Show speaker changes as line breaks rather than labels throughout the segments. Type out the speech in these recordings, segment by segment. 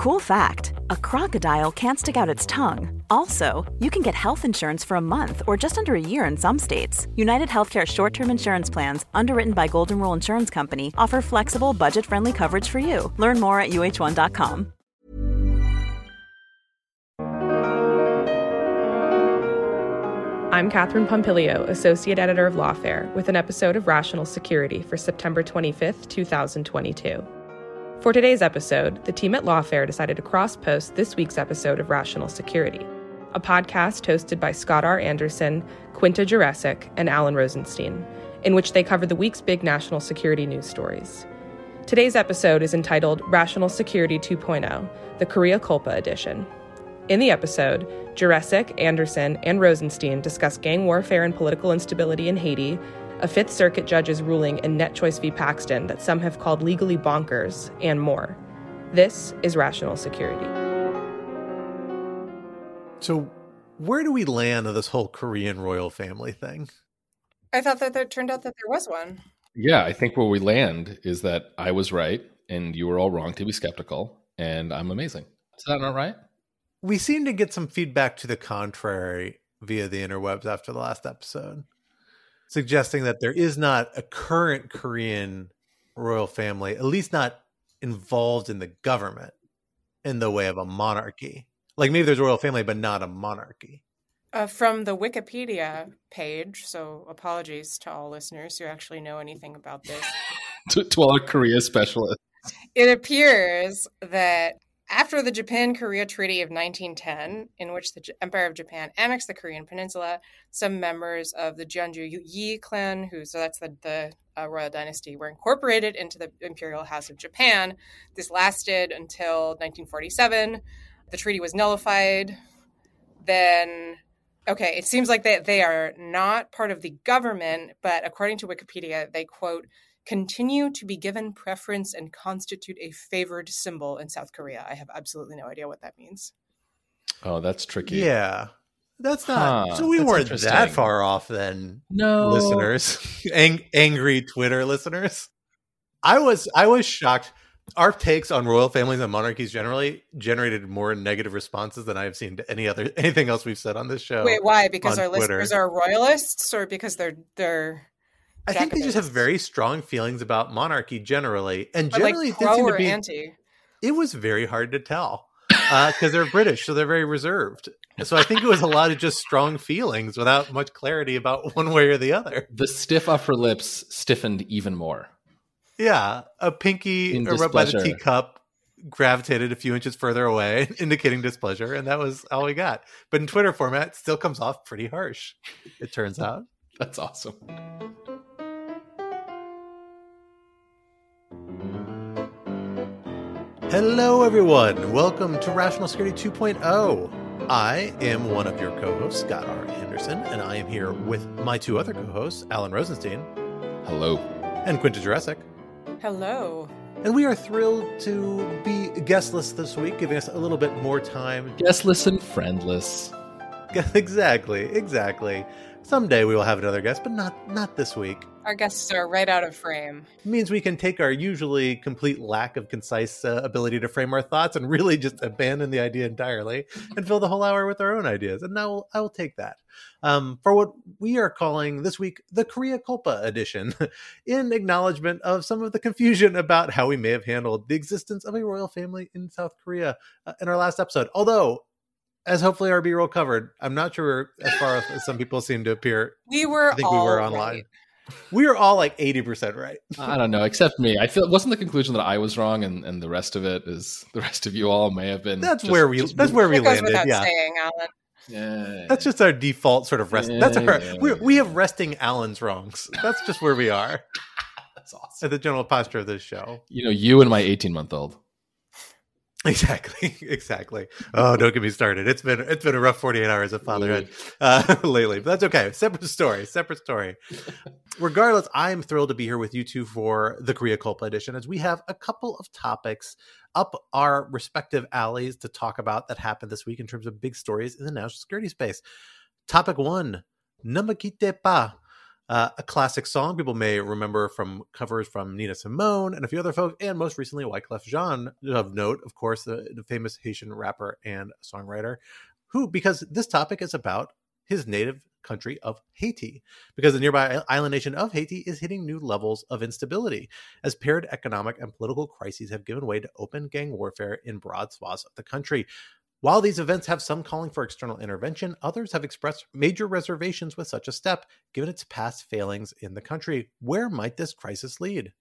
Cool fact a crocodile can't stick out its tongue. Also, you can get health insurance for a month or just under a year in some states. United Healthcare short term insurance plans, underwritten by Golden Rule Insurance Company, offer flexible, budget friendly coverage for you. Learn more at uh1.com.
I'm Katherine Pompilio, Associate Editor of Lawfare, with an episode of Rational Security for September 25th, 2022. For today's episode, the team at Lawfare decided to cross post this week's episode of Rational Security, a podcast hosted by Scott R. Anderson, Quinta Jurecic, and Alan Rosenstein, in which they cover the week's big national security news stories. Today's episode is entitled Rational Security 2.0, the Korea Culpa edition. In the episode, Jurecic, Anderson, and Rosenstein discuss gang warfare and political instability in Haiti, a Fifth Circuit judge's ruling in NetChoice v. Paxton that some have called legally bonkers, and more. This is Rational Security.
So, where do we land on this whole Korean royal family thing?
I thought that it turned out that there was one.
Yeah, I think where we land is that I was right and you were all wrong to be skeptical, and I'm amazing. Is that not right?
We seem to get some feedback to the contrary via the interwebs after the last episode suggesting that there is not a current Korean royal family, at least not involved in the government in the way of a monarchy. Like maybe there's a royal family, but not a monarchy.
Uh, from the Wikipedia page, so apologies to all listeners who actually know anything about this.
to, to all our Korea specialists.
It appears that after the Japan Korea Treaty of 1910, in which the Empire of Japan annexed the Korean peninsula, some members of the Jeonju Yi clan, who so that's the, the uh, royal dynasty, were incorporated into the Imperial House of Japan. This lasted until 1947. The treaty was nullified. Then, okay, it seems like they, they are not part of the government, but according to Wikipedia, they quote, continue to be given preference and constitute a favored symbol in South Korea. I have absolutely no idea what that means.
Oh, that's tricky.
Yeah. That's not
Huh,
so we weren't that far off then,
No.
listeners. Ang- angry Twitter listeners. I was I was shocked. Our takes on royal families and monarchies generally generated more negative responses than I have seen to any other anything else we've said on this show.
Wait, why? Because our
Twitter.
listeners are royalists, or because they're they're
I think they just have very strong feelings about monarchy generally, and
But, like
generally it did
pro
seem to
or
be.
anti?
It was very hard to tell uh, because they're British, so they're very reserved. So I think it was a lot of just strong feelings without much clarity about one way or the other.
The stiff upper lips stiffened even more.
Yeah, a pinky
In
rubbed by the teacup gravitated a few inches further away, indicating displeasure, and that was all we got. But in Twitter format, still comes off pretty harsh. It turns out.
That's awesome.
Hello, everyone. Welcome to Rational Security 2.0. I am one of your co hosts, Scott R. Anderson, and I am here with my two other co hosts, Alan Rosenstein
Hello.
and Quinta Jurecic.
Hello.
And we are thrilled to be guestless this week, giving us a little bit more time.
Guestless and friendless.
exactly, exactly. Someday we will have another guest, but not not this week.
Our guests are right out of frame.
means we can take our usually complete lack of concise uh, ability to frame our thoughts and really just abandon the idea entirely and fill the whole hour with our own ideas. And now I will take that um, for what we are calling this week the Korea Culpa edition, in acknowledgement of some of the confusion about how we may have handled the existence of a royal family in South Korea uh, in our last episode. Although, as hopefully our B roll covered, I'm not sure as far off as some people seem to appear.
We were
I think we were online.
right.
We are all like 80% right.
I don't know, except me. I feel wasn't the conclusion that I was wrong, and, and the rest of it is the rest of you all may have been.
That's
just-
where we
just
that's where we
That goes
landed.
without
Yeah.
saying, Alan.
Yeah,
That's just our default sort of rest. that's our
yeah,
we
yeah.
we have resting Alan's wrongs. That's just where we are
that's awesome.
at the general posture of this show.
You know, you and my 18 month old.
Exactly, exactly. Oh, don't get me started. It's been it's been a rough forty eight hours of fatherhood uh, lately, but that's okay. Separate story. Separate story. Regardless, I'm thrilled to be here with you two for the Korea Culpa edition, as we have a couple of topics up our respective alleys to talk about that happened this week in terms of big stories in the national security space. Topic one: Namakite pa uh, a classic song people may remember from covers from Nina Simone and a few other folks, and most recently Wyclef Jean of note, of course, the, the famous Haitian rapper and songwriter, who, because this topic is about his native country of Haiti, because the nearby island nation of Haiti is hitting new levels of instability as paired economic and political crises have given way to open gang warfare in broad swaths of the country. While these events have some calling for external intervention, others have expressed major reservations with such a step, given its past failings in the country. Where might this crisis lead?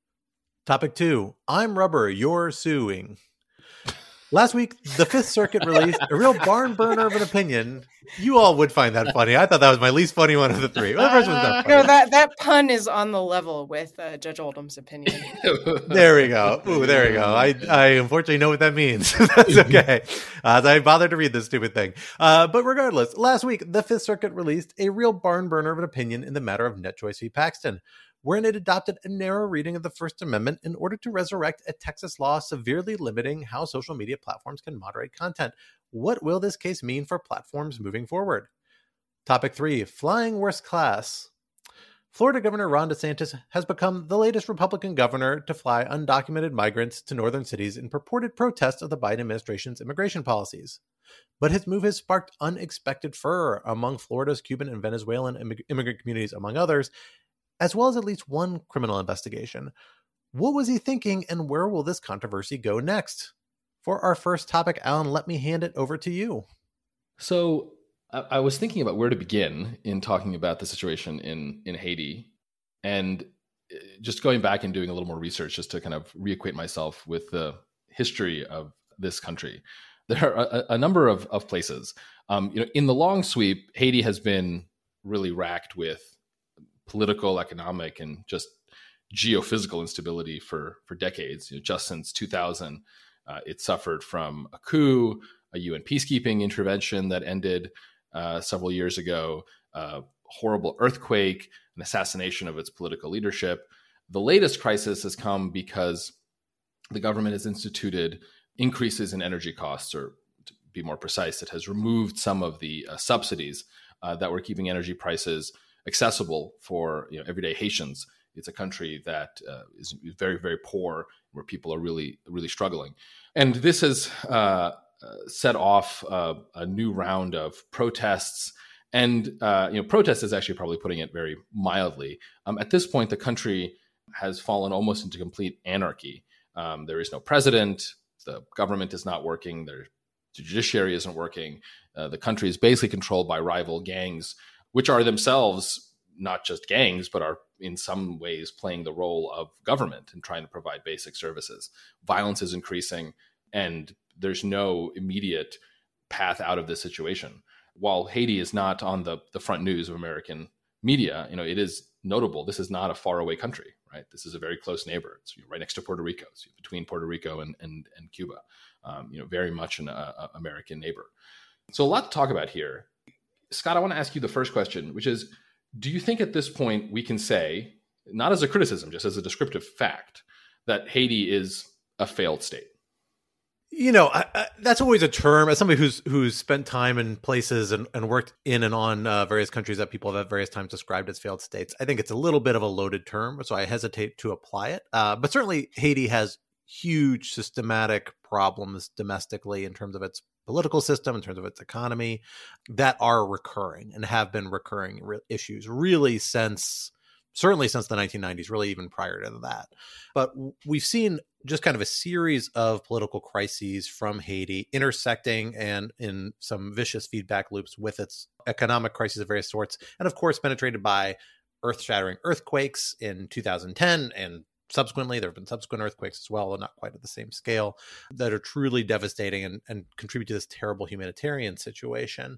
Topic two I'm rubber, you're suing. Last week, the Fifth Circuit released a real barn burner of an opinion. You all would find that funny. I thought that was my least funny one of the three. Well, the first one's not funny.
No, that that pun is on the level with uh, Judge Oldham's opinion.
there we go. Ooh, there we go. I, I unfortunately know what that means. That's okay. Uh, I bothered to read this stupid thing. Uh, but regardless, last week, the Fifth Circuit released a real barn burner of an opinion in the matter of net NetChoice v. Paxton wherein it adopted a narrow reading of the First Amendment in order to resurrect a Texas law severely limiting how social media platforms can moderate content. What will this case mean for platforms moving forward? Topic three Flying Worst Class. Florida Governor Ron DeSantis has become the latest Republican governor to fly undocumented migrants to northern cities in purported protest of the Biden administration's immigration policies. But his move has sparked unexpected furor among Florida's Cuban and Venezuelan immigrant communities, among others, as well as at least one criminal investigation. What was he thinking, and where will this controversy go next? For our first topic, Alan, let me hand it over to you.
So, I, was thinking about where to begin in talking about the situation in in Haiti, and uh, just going back and doing a little more research just to kind of reacquaint myself with the history of this country. There are a, a number of, of places. Um, you know, in the long sweep, Haiti has been really racked with political, economic, and just geophysical instability for for decades. You know, just since 2000, uh, it suffered from a coup, a UN peacekeeping intervention that ended uh, several years ago, a horrible earthquake, an assassination of its political leadership. The latest crisis has come because the government has instituted increases in energy costs, or to be more precise, it has removed some of the uh, subsidies uh, that were keeping energy prices accessible for you know everyday Haitians. It's a country that uh, is very very poor, where people are really really struggling, and this has uh, uh, set off uh, a new round of protests. And uh, you know, protest is actually probably putting it very mildly. Um, at this point, the country has fallen almost into complete anarchy. Um, there is no president. The government is not working. the judiciary isn't working. Uh, the country is basically controlled by rival gangs which are themselves not just gangs, but are in some ways playing the role of government and trying to provide basic services. Violence is increasing, and there's no immediate path out of this situation. While Haiti is not on the, the front news of American media, you know, it is notable. This is not a faraway country, right? This is a very close neighbor. It's right next to Puerto Rico, it's between Puerto Rico and and, and Cuba. Um, you know, very much an uh, American neighbor. So a lot to talk about here. Scott, I want to ask you the first question, which is Do you think at this point we can say, not as a criticism, just as a descriptive fact, that Haiti is a failed state?
You know, I, I, that's always a term. As somebody who's who's spent time in places and, and worked in and on uh, various countries that people have at various times described as failed states, I think it's a little bit of a loaded term, so I hesitate to apply it. Uh, but certainly, Haiti has huge systematic problems domestically in terms of its political system, in terms of its economy, that are recurring and have been recurring re- issues really since certainly since the 1990s, really even prior to that. But we've seen just kind of a series of political crises from Haiti intersecting and in some vicious feedback loops with its economic crises of various sorts, and of course penetrated by earth-shattering earthquakes in 2010 and subsequently there have been subsequent earthquakes as well not quite at the same scale that are truly devastating and, and contribute to this terrible humanitarian situation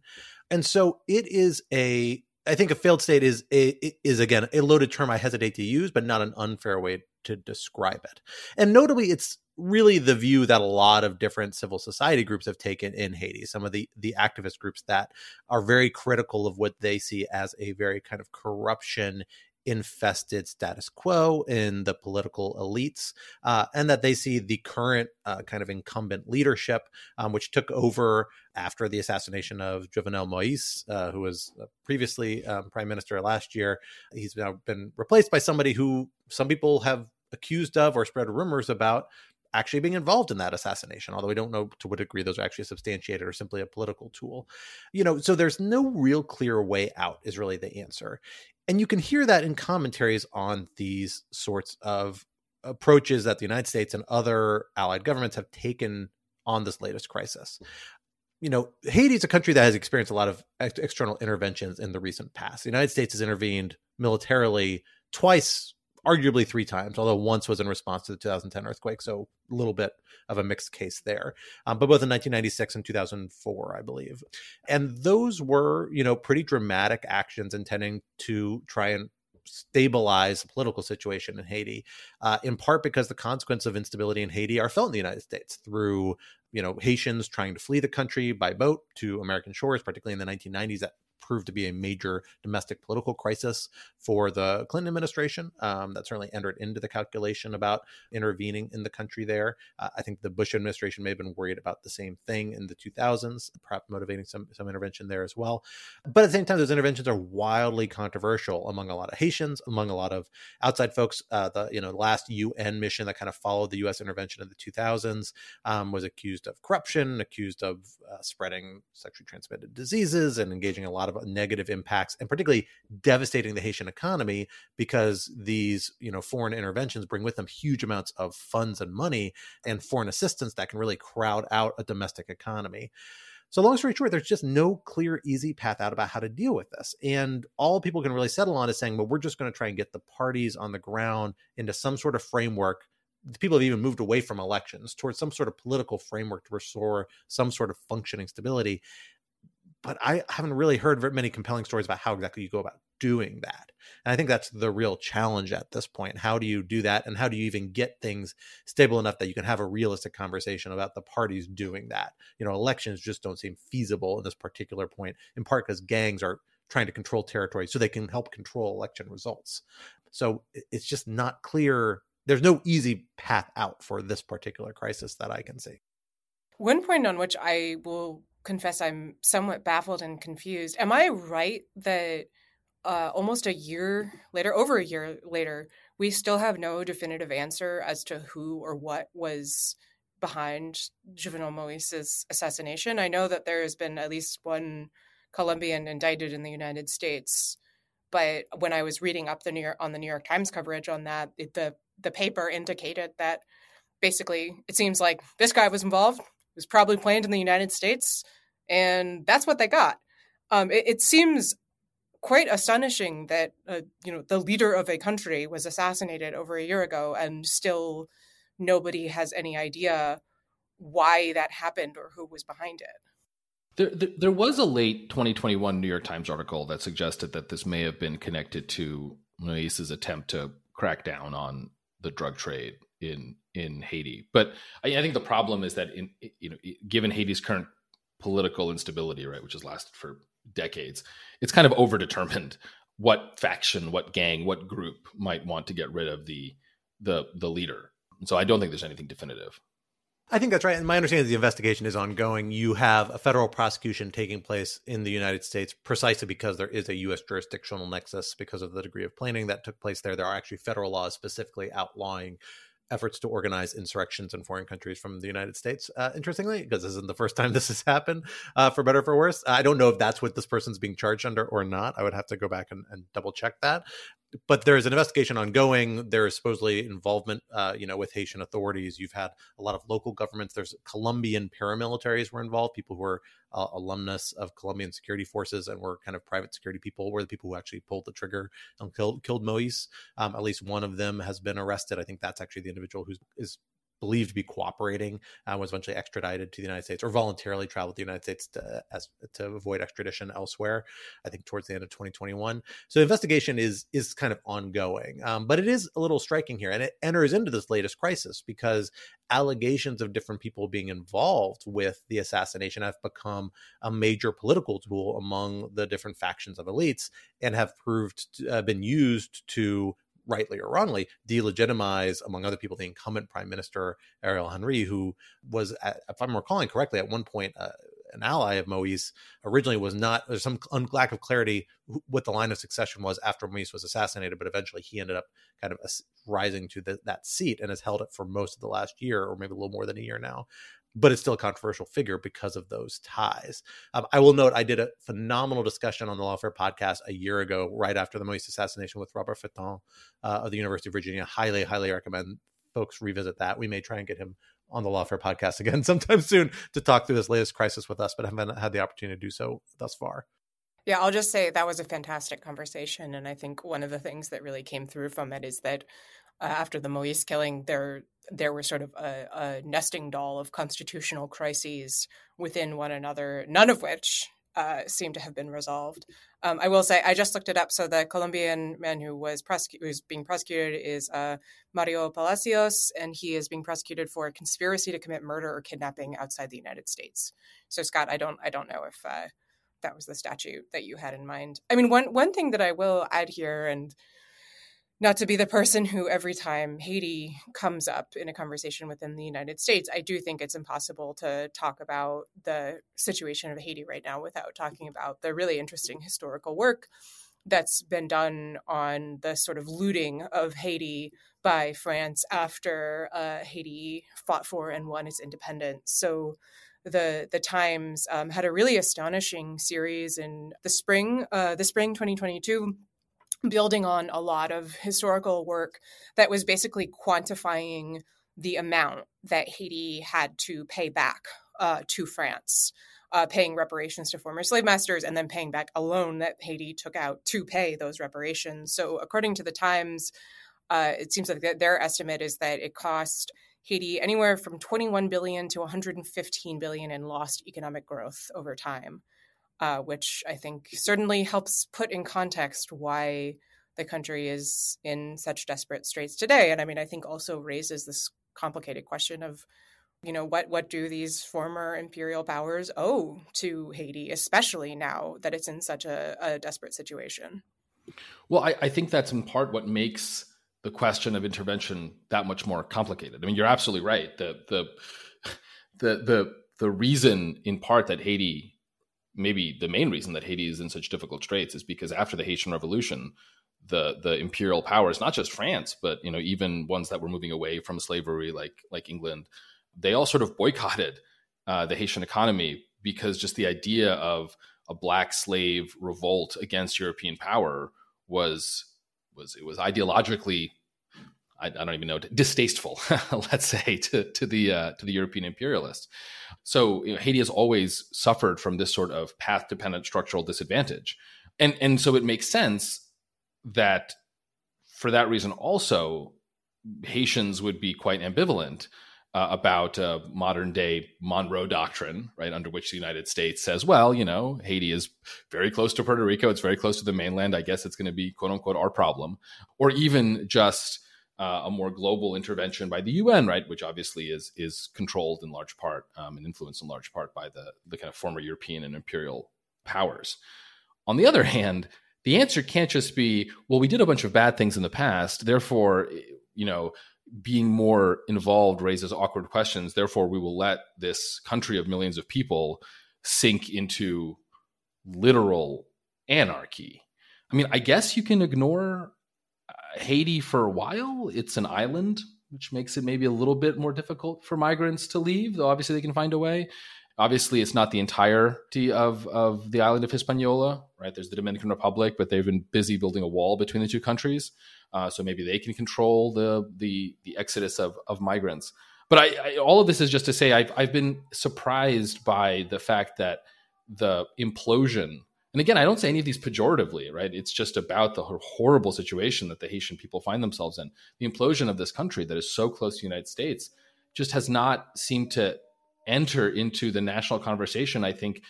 and so it is a i think a failed state is a is again a loaded term i hesitate to use but not an unfair way to describe it and notably it's really the view that a lot of different civil society groups have taken in Haiti. Some of the the activist groups that are very critical of what they see as a very kind of corruption infested status quo in the political elites, uh, and that they see the current uh, kind of incumbent leadership, um, which took over after the assassination of Jovenel Moise, uh, who was uh, previously um, prime minister last year. He's now been replaced by somebody who some people have accused of or spread rumors about actually being involved in that assassination, although we don't know to what degree those are actually substantiated or simply a political tool. You know, so there's no real clear way out, is really the answer. And you can hear that in commentaries on these sorts of approaches that the United States and other allied governments have taken on this latest crisis. You know, Haiti is a country that has experienced a lot of ex- external interventions in the recent past. The United States has intervened militarily twice arguably three times, although once was in response to the 2010 earthquake. So a little bit of a mixed case there. Um, but both in 1996 and 2004, I believe. And those were, you know, pretty dramatic actions intending to try and stabilize the political situation in Haiti, uh, in part because the consequence of instability in Haiti are felt in the United States through, you know, Haitians trying to flee the country by boat to American shores, particularly in the 1990s. That proved to be a major domestic political crisis for the Clinton administration. Um, that certainly entered into the calculation about intervening in the country there. Uh, I think the Bush administration may have been worried about the same thing in the 2000s, perhaps motivating some, some intervention there as well. But at the same time, those interventions are wildly controversial among a lot of Haitians, among a lot of outside folks. Uh, the you know last UN mission that kind of followed the U.S. intervention in the 2000s um, was accused of corruption, accused of uh, spreading sexually transmitted diseases, and engaging a lot of negative impacts, and particularly devastating the Haitian economy because these you know foreign interventions bring with them huge amounts of funds and money and foreign assistance that can really crowd out a domestic economy. So, long story short, there's just no clear, easy path out about how to deal with this. And all people can really settle on is saying, well, we're just going to try and get the parties on the ground into some sort of framework. People have even moved away from elections towards some sort of political framework to restore some sort of functioning stability but I haven't really heard many compelling stories about how exactly you go about doing that. And I think that's the real challenge at this point. How do you do that? And how do you even get things stable enough that you can have a realistic conversation about the parties doing that? You know, elections just don't seem feasible at this particular point, in part because gangs are trying to control territory so they can help control election results. So it's just not clear. There's no easy path out for this particular crisis that I can see.
One point on which I will confess I'm somewhat baffled and confused. Am I right that uh, almost a year later, over a year later, we still have no definitive answer as to who or what was behind Jovenel Moise's assassination? I know that there has been at least one Colombian indicted in the United States, but when I was reading up the New York, on the New York Times coverage on that, it, the the paper indicated that basically it seems like this guy was involved was probably planned in the United States, and that's what they got. Um, it, it, seems quite astonishing that uh, you know the leader of a country was assassinated over a year ago, and still nobody has any idea why that happened or who was behind it.
There, there, there, was a late 2021 New York Times article that suggested that this may have been connected to Moise's attempt to crack down on the drug trade in in Haiti. But I, I think the problem is that in you know given Haiti's current political instability, right, which has lasted for decades, it's kind of overdetermined what faction, what gang, what group might want to get rid of the the the leader. So I don't think there's anything definitive.
I think that's right. And my understanding is the investigation is ongoing. You have a federal prosecution taking place in the United States precisely because there is a U.S. jurisdictional nexus because of the degree of planning that took place there. There are actually federal laws specifically outlawing efforts to organize insurrections in foreign countries from the United States. Uh, interestingly, because this isn't the first time this has happened, uh, for better or for worse. I don't know if that's what this person's being charged under or not. I would have to go back and, and double check that but there is an investigation ongoing. There is supposedly involvement, uh, you know, with Haitian authorities. You've had a lot of local governments. There's Colombian paramilitaries were involved, people who are uh, alumnus of Colombian security forces and were kind of private security people. Were the people who actually pulled the trigger and killed killed Moise. Um, at least one of them has been arrested. I think that's actually the individual who is believed to be cooperating uh, was eventually extradited to the United States or voluntarily traveled to the United States to, as, to avoid extradition elsewhere. I think towards the end of 2021. So the investigation is is kind of ongoing, um, but it is a little striking here, and it enters into this latest crisis because allegations of different people being involved with the assassination have become a major political tool among the different factions of elites and have proved to, uh, been used to rightly or wrongly, delegitimize, among other people, the incumbent prime minister Ariel Henry, who was, if I'm recalling correctly, at one point uh, an ally of Moise. Originally, was not. There's some lack of clarity what the line of succession was after Moise was assassinated, but eventually he ended up kind of rising to the, that seat and has held it for most of the last year, or maybe a little more than a year now but it's still a controversial figure because of those ties. Um, I will note I did a phenomenal discussion on the Lawfare podcast a year ago, right after the Moise assassination with Robert Fatton uh, of the University of Virginia. Highly, highly recommend folks revisit that. We may try and get him on the Lawfare podcast again sometime soon to talk through this latest crisis with us, but haven't had the opportunity to do so thus far.
Yeah, I'll just say that was a fantastic conversation. And I think one of the things that really came through from it is that uh, after the Moise killing, there there was sort of a, a, nesting doll of constitutional crises within one another, none of which uh, seem to have been resolved. Um, I will say, I just looked it up. So the Colombian man who was prosecu- who's being prosecuted is uh, Mario Palacios, and he is being prosecuted for conspiracy to commit murder or kidnapping outside the United States. So Scott, I don't I don't know if uh, that was the statute that you had in mind. I mean, one one thing that I will add here, and not to be the person who every time Haiti comes up in a conversation within the United States, I do think it's impossible to talk about the situation of Haiti right now without talking about the really interesting historical work that's been done on the sort of looting of Haiti by France after uh, Haiti fought for and won its independence. So the the Times um, had a really astonishing series in the spring, uh, the spring 2022 building on a lot of historical work that was basically quantifying the amount that Haiti had to pay back uh, to France, uh, paying reparations to former slave masters and then paying back a loan that Haiti took out to pay those reparations. So, according to the Times, uh, it seems like their estimate is that it cost Haiti anywhere from 21 billion to 115 billion in lost economic growth over time uh, which I think certainly helps put in context why the country is in such desperate straits today. And I mean, I think also raises this complicated question of, you know, what what do these former imperial powers owe to Haiti, especially now that it's in such a, a desperate situation?
Well, I, I think that's in part what makes the question of intervention that much more complicated. I mean, you're absolutely right. The the the the the reason in part that Haiti maybe the main reason that Haiti is in such difficult straits is because after the Haitian Revolution, the the imperial powers, not just France, but you know even ones that were moving away from slavery, like like England, they all sort of boycotted uh, the Haitian economy because just the idea of a black slave revolt against European power was was it was ideologically I, I don't even know distasteful, let's say, to to the uh, to the European imperialists. So you know, Haiti has always suffered from this sort of path dependent structural disadvantage, and and so it makes sense that for that reason also Haitians would be quite ambivalent uh, about uh, modern day Monroe Doctrine, right, under which the United States says, well, you know, Haiti is very close to Puerto Rico, it's very close to the mainland. I guess it's going to be quote unquote our problem, or even just uh, a more global intervention by the UN, right, which obviously is is controlled in large part um, and influenced in large part by the the kind of former European and imperial powers. On the other hand, the answer can't just be, well, we did a bunch of bad things in the past, therefore, you know, being more involved raises awkward questions. Therefore, we will let this country of millions of people sink into literal anarchy. I mean, I guess you can ignore Haiti for a while. It's an island, which makes it maybe a little bit more difficult for migrants to leave, though obviously they can find a way. Obviously, it's not the entirety of, of the island of Hispaniola, right? There's the Dominican Republic, but they've been busy building a wall between the two countries. Uh, so maybe they can control the the, the exodus of, of migrants. But I, I, all of this is just to say I've, I've been surprised by the fact that the implosion and again, I don't say any of these pejoratively, right? It's just about the horrible situation that the Haitian people find themselves in. The implosion of this country that is so close to the United States just has not seemed to enter into the national conversation. I think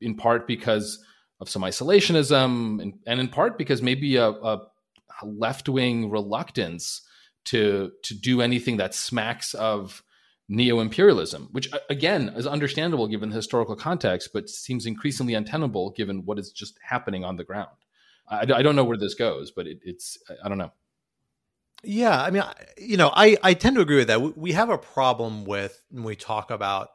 in part because of some isolationism and, and in part because maybe a, a left wing reluctance to to do anything that smacks of neo imperialism, which again is understandable given the historical context, but seems increasingly untenable given what is just happening on the ground. I, I don't know where this goes, but it, it's I don't know.
Yeah, I mean, you know, I I tend to agree with that. We have a problem with when we talk about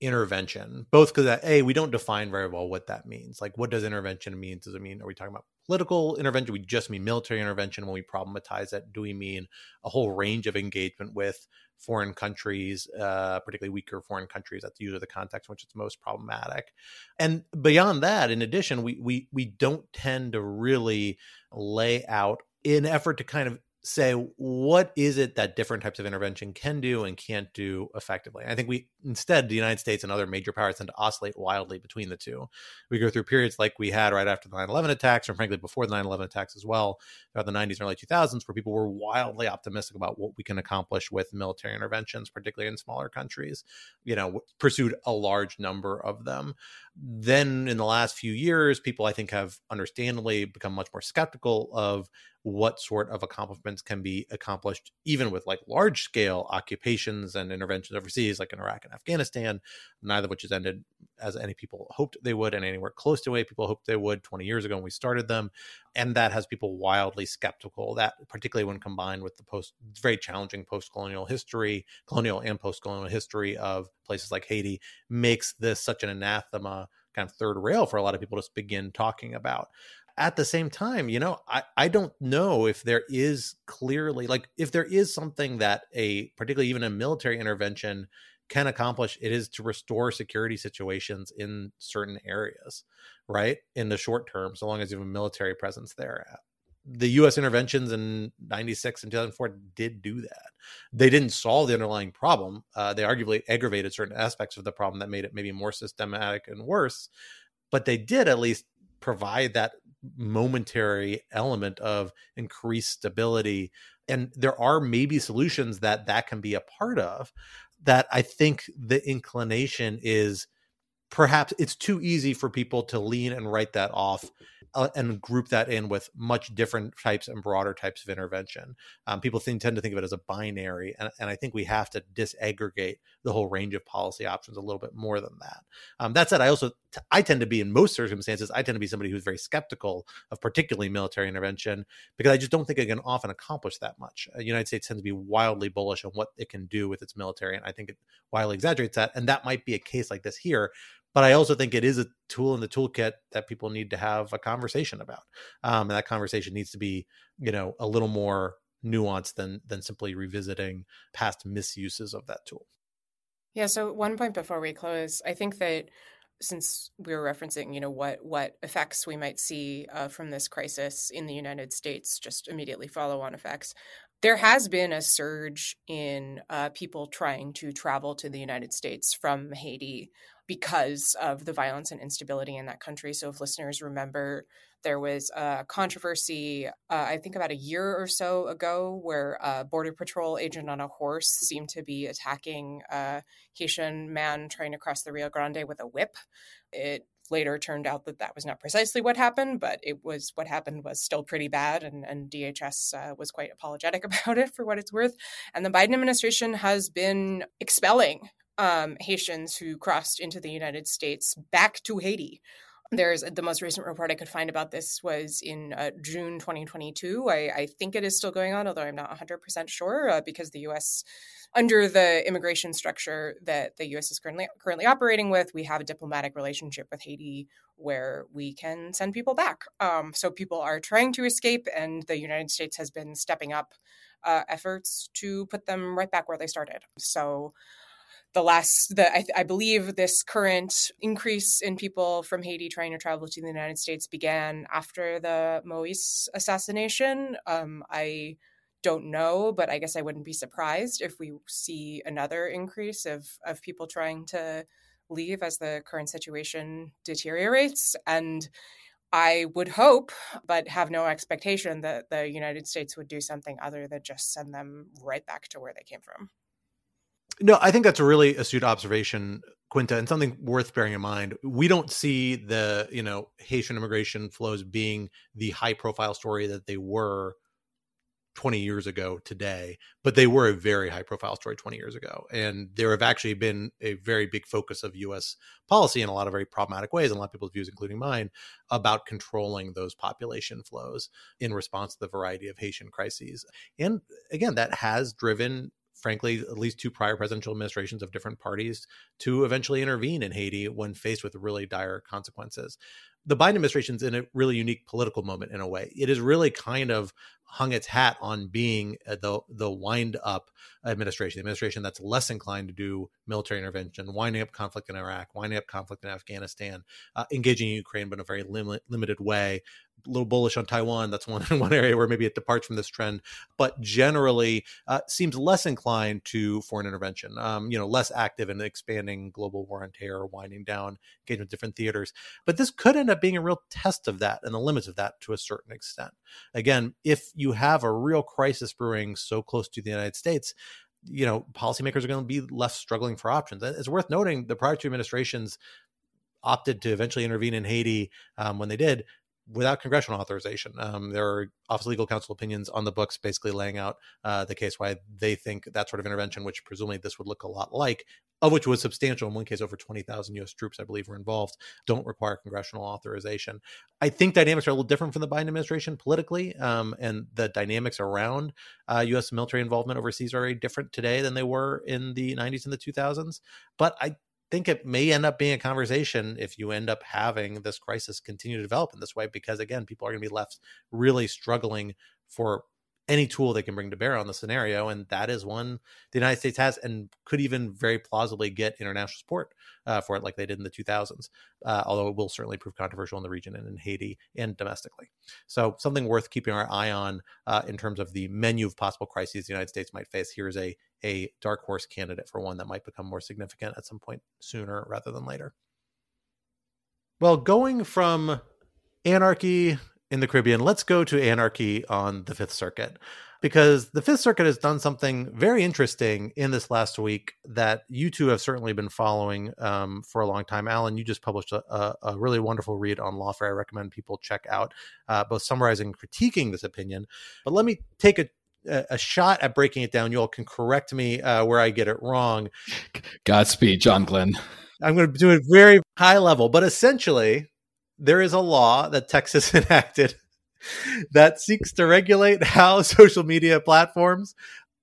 intervention, both because uh, a we don't define very well what that means. Like, what does intervention mean? Does it mean are we talking about political intervention? We just mean military intervention when we problematize it. Do we mean a whole range of engagement with foreign countries, uh, particularly weaker foreign countries? That's usually the context in which it's most problematic. And beyond that, in addition, we we we don't tend to really lay out in effort to kind of say what is it that different types of intervention can do and can't do effectively. I think we instead the United States and other major powers tend to oscillate wildly between the two. We go through periods like we had right after the 9/11 attacks, or frankly before the 9/11 attacks as well, throughout the 90s and early 2000s, where people were wildly optimistic about what we can accomplish with military interventions, particularly in smaller countries. You know, pursued a large number of them. Then in the last few years, people I think have understandably become much more skeptical of what sort of accomplishments can be accomplished even with like large scale occupations and interventions overseas like in iraq and afghanistan. Neither of which has ended as any people hoped they would and anywhere close to the way people hoped they would 20 years ago when we started them. And that has people wildly skeptical. That particularly when combined with the post very challenging post-colonial history colonial and post-colonial history of places like haiti makes this such an anathema kind of third rail for a lot of people to begin talking about at the same time, you know, I, I don't know if there is clearly like if there is something that a particularly even a military intervention can accomplish, it is to restore security situations in certain areas, right? In the short term, so long as you have a military presence there. The US interventions in 96 and 2004 did do that. They didn't solve the underlying problem. Uh, they arguably aggravated certain aspects of the problem that made it maybe more systematic and worse, but they did at least provide that momentary element of increased stability and there are maybe solutions that that can be a part of that i think the inclination is perhaps it's too easy for people to lean and write that off uh, and group that in with much different types and broader types of intervention. Um, people think, tend to think of it as a binary, and, and, I think we have to disaggregate the whole range of policy options a little bit more than that. Um, that said, I also I tend to be in most circumstances I tend to be somebody who's very skeptical of particularly military intervention because I just don't think it can often accomplish that much. Uh, the United States tends to be wildly bullish on what it can do with its military, and I think it wildly exaggerates that. And that might be a case like this here but I also think it is a tool in the toolkit that people need to have a conversation about. Um, and that conversation needs to be, you know, a little more nuanced than than simply revisiting past misuses of that tool.
Yeah. So one point before we close, I think that since we were referencing, you know, what what effects we might see uh, from this crisis in the United States, just immediately follow-on effects. There has been a surge in uh, people trying to travel to the United States from Haiti because of the violence and instability in that country. So, if listeners remember, there was a controversy, uh, I think about a year or so ago, where a Border Patrol agent on a horse seemed to be attacking a Haitian man trying to cross the Rio Grande with a whip. It later turned out that that was not precisely what happened, but it was what happened was still pretty bad, and, and DHS uh, was quite apologetic about it for what it's worth. And the Biden administration has been expelling um, Haitians who crossed into the United States back to Haiti. There's the most recent report I could find about this was in uh, June 2022. I, I, think it is still going on, although I'm not 100% sure uh, because the U.S. under the immigration structure that the U.S. is currently currently operating with, we have a diplomatic relationship with Haiti where we can send people back. Um, so people are trying to escape, and the United States has been stepping up uh, efforts to put them right back where they started. So the last the I, I, believe this current increase in people from haiti trying to travel to the united states began after the moise assassination um, i don't know but i guess i wouldn't be surprised if we see another increase of of people trying to leave as the current situation deteriorates and I would hope, but have no expectation that the United States would do something other than just send them right back to where they came from.
No, I think that's a really astute observation, Quinta, and something worth bearing in mind. We don't see the, you know, Haitian immigration flows being the high profile story that they were 20 years ago today, but they were a very high profile story 20 years ago. And there have actually been a very big focus of US policy in a lot of very problematic ways, and a lot of people's views, including mine, about controlling those population flows in response to the variety of Haitian crises. And again, that has driven frankly, at least two prior presidential administrations of different parties to eventually intervene in Haiti when faced with really dire consequences the Biden administration's in a really unique political moment in a way. It has really kind of hung its hat on being uh, the the wind up administration, the administration that's less inclined to do military intervention, winding up conflict in Iraq, winding up conflict in Afghanistan, uh, engaging in Ukraine, but in a very lim- limited way, a little bullish on Taiwan. That's one one area where maybe it departs from this trend, but generally uh, seems less inclined to foreign intervention. Um, you know, less active in expanding global war on terror, winding down engagement with different theaters. But this could end up being a real test of that and the limits of that to a certain extent. Again, if you have a real crisis brewing so close to the United States, you know, policymakers are going to be left struggling for options. It's worth noting the prior two administrations opted to eventually intervene in Haiti um, when they did without congressional authorization. Um, there are Office of Legal Counsel opinions on the books basically laying out uh, the case why they think that sort of intervention, which presumably this would look a lot like, of which was substantial. In one case, over 20,000 U.S. troops, I believe, were involved, don't require congressional authorization. I think dynamics are a little different from the Biden administration politically, um, and the dynamics around uh, U.S. military involvement overseas are very different today than they were in the 90s and the 2000s. But I think it may end up being a conversation if you end up having this crisis continue to develop in this way, because again, people are going to be left really struggling for any tool they can bring to bear on the scenario. And that is one the United States has and could even very plausibly get international support uh, for it, like they did in the 2000s, uh, although it will certainly prove controversial in the region and in Haiti and domestically. So, something worth keeping our eye on uh, in terms of the menu of possible crises the United States might face. Here's a, a dark horse candidate for one that might become more significant at some point sooner rather than later. Well, going from anarchy in the Caribbean, let's go to anarchy on the Fifth Circuit because the Fifth Circuit has done something very interesting in this last week that you two have certainly been following um, for a long time. Alan, you just published a, a, a, really wonderful read on lawfare. I recommend people check out, uh, both summarizing and critiquing this opinion. But let me take a a shot at breaking it down. You all can correct me uh, where I get it wrong.
Godspeed, John Glenn.
I'm going to do it very high level, but essentially, there is a law that Texas enacted that seeks to regulate how social media platforms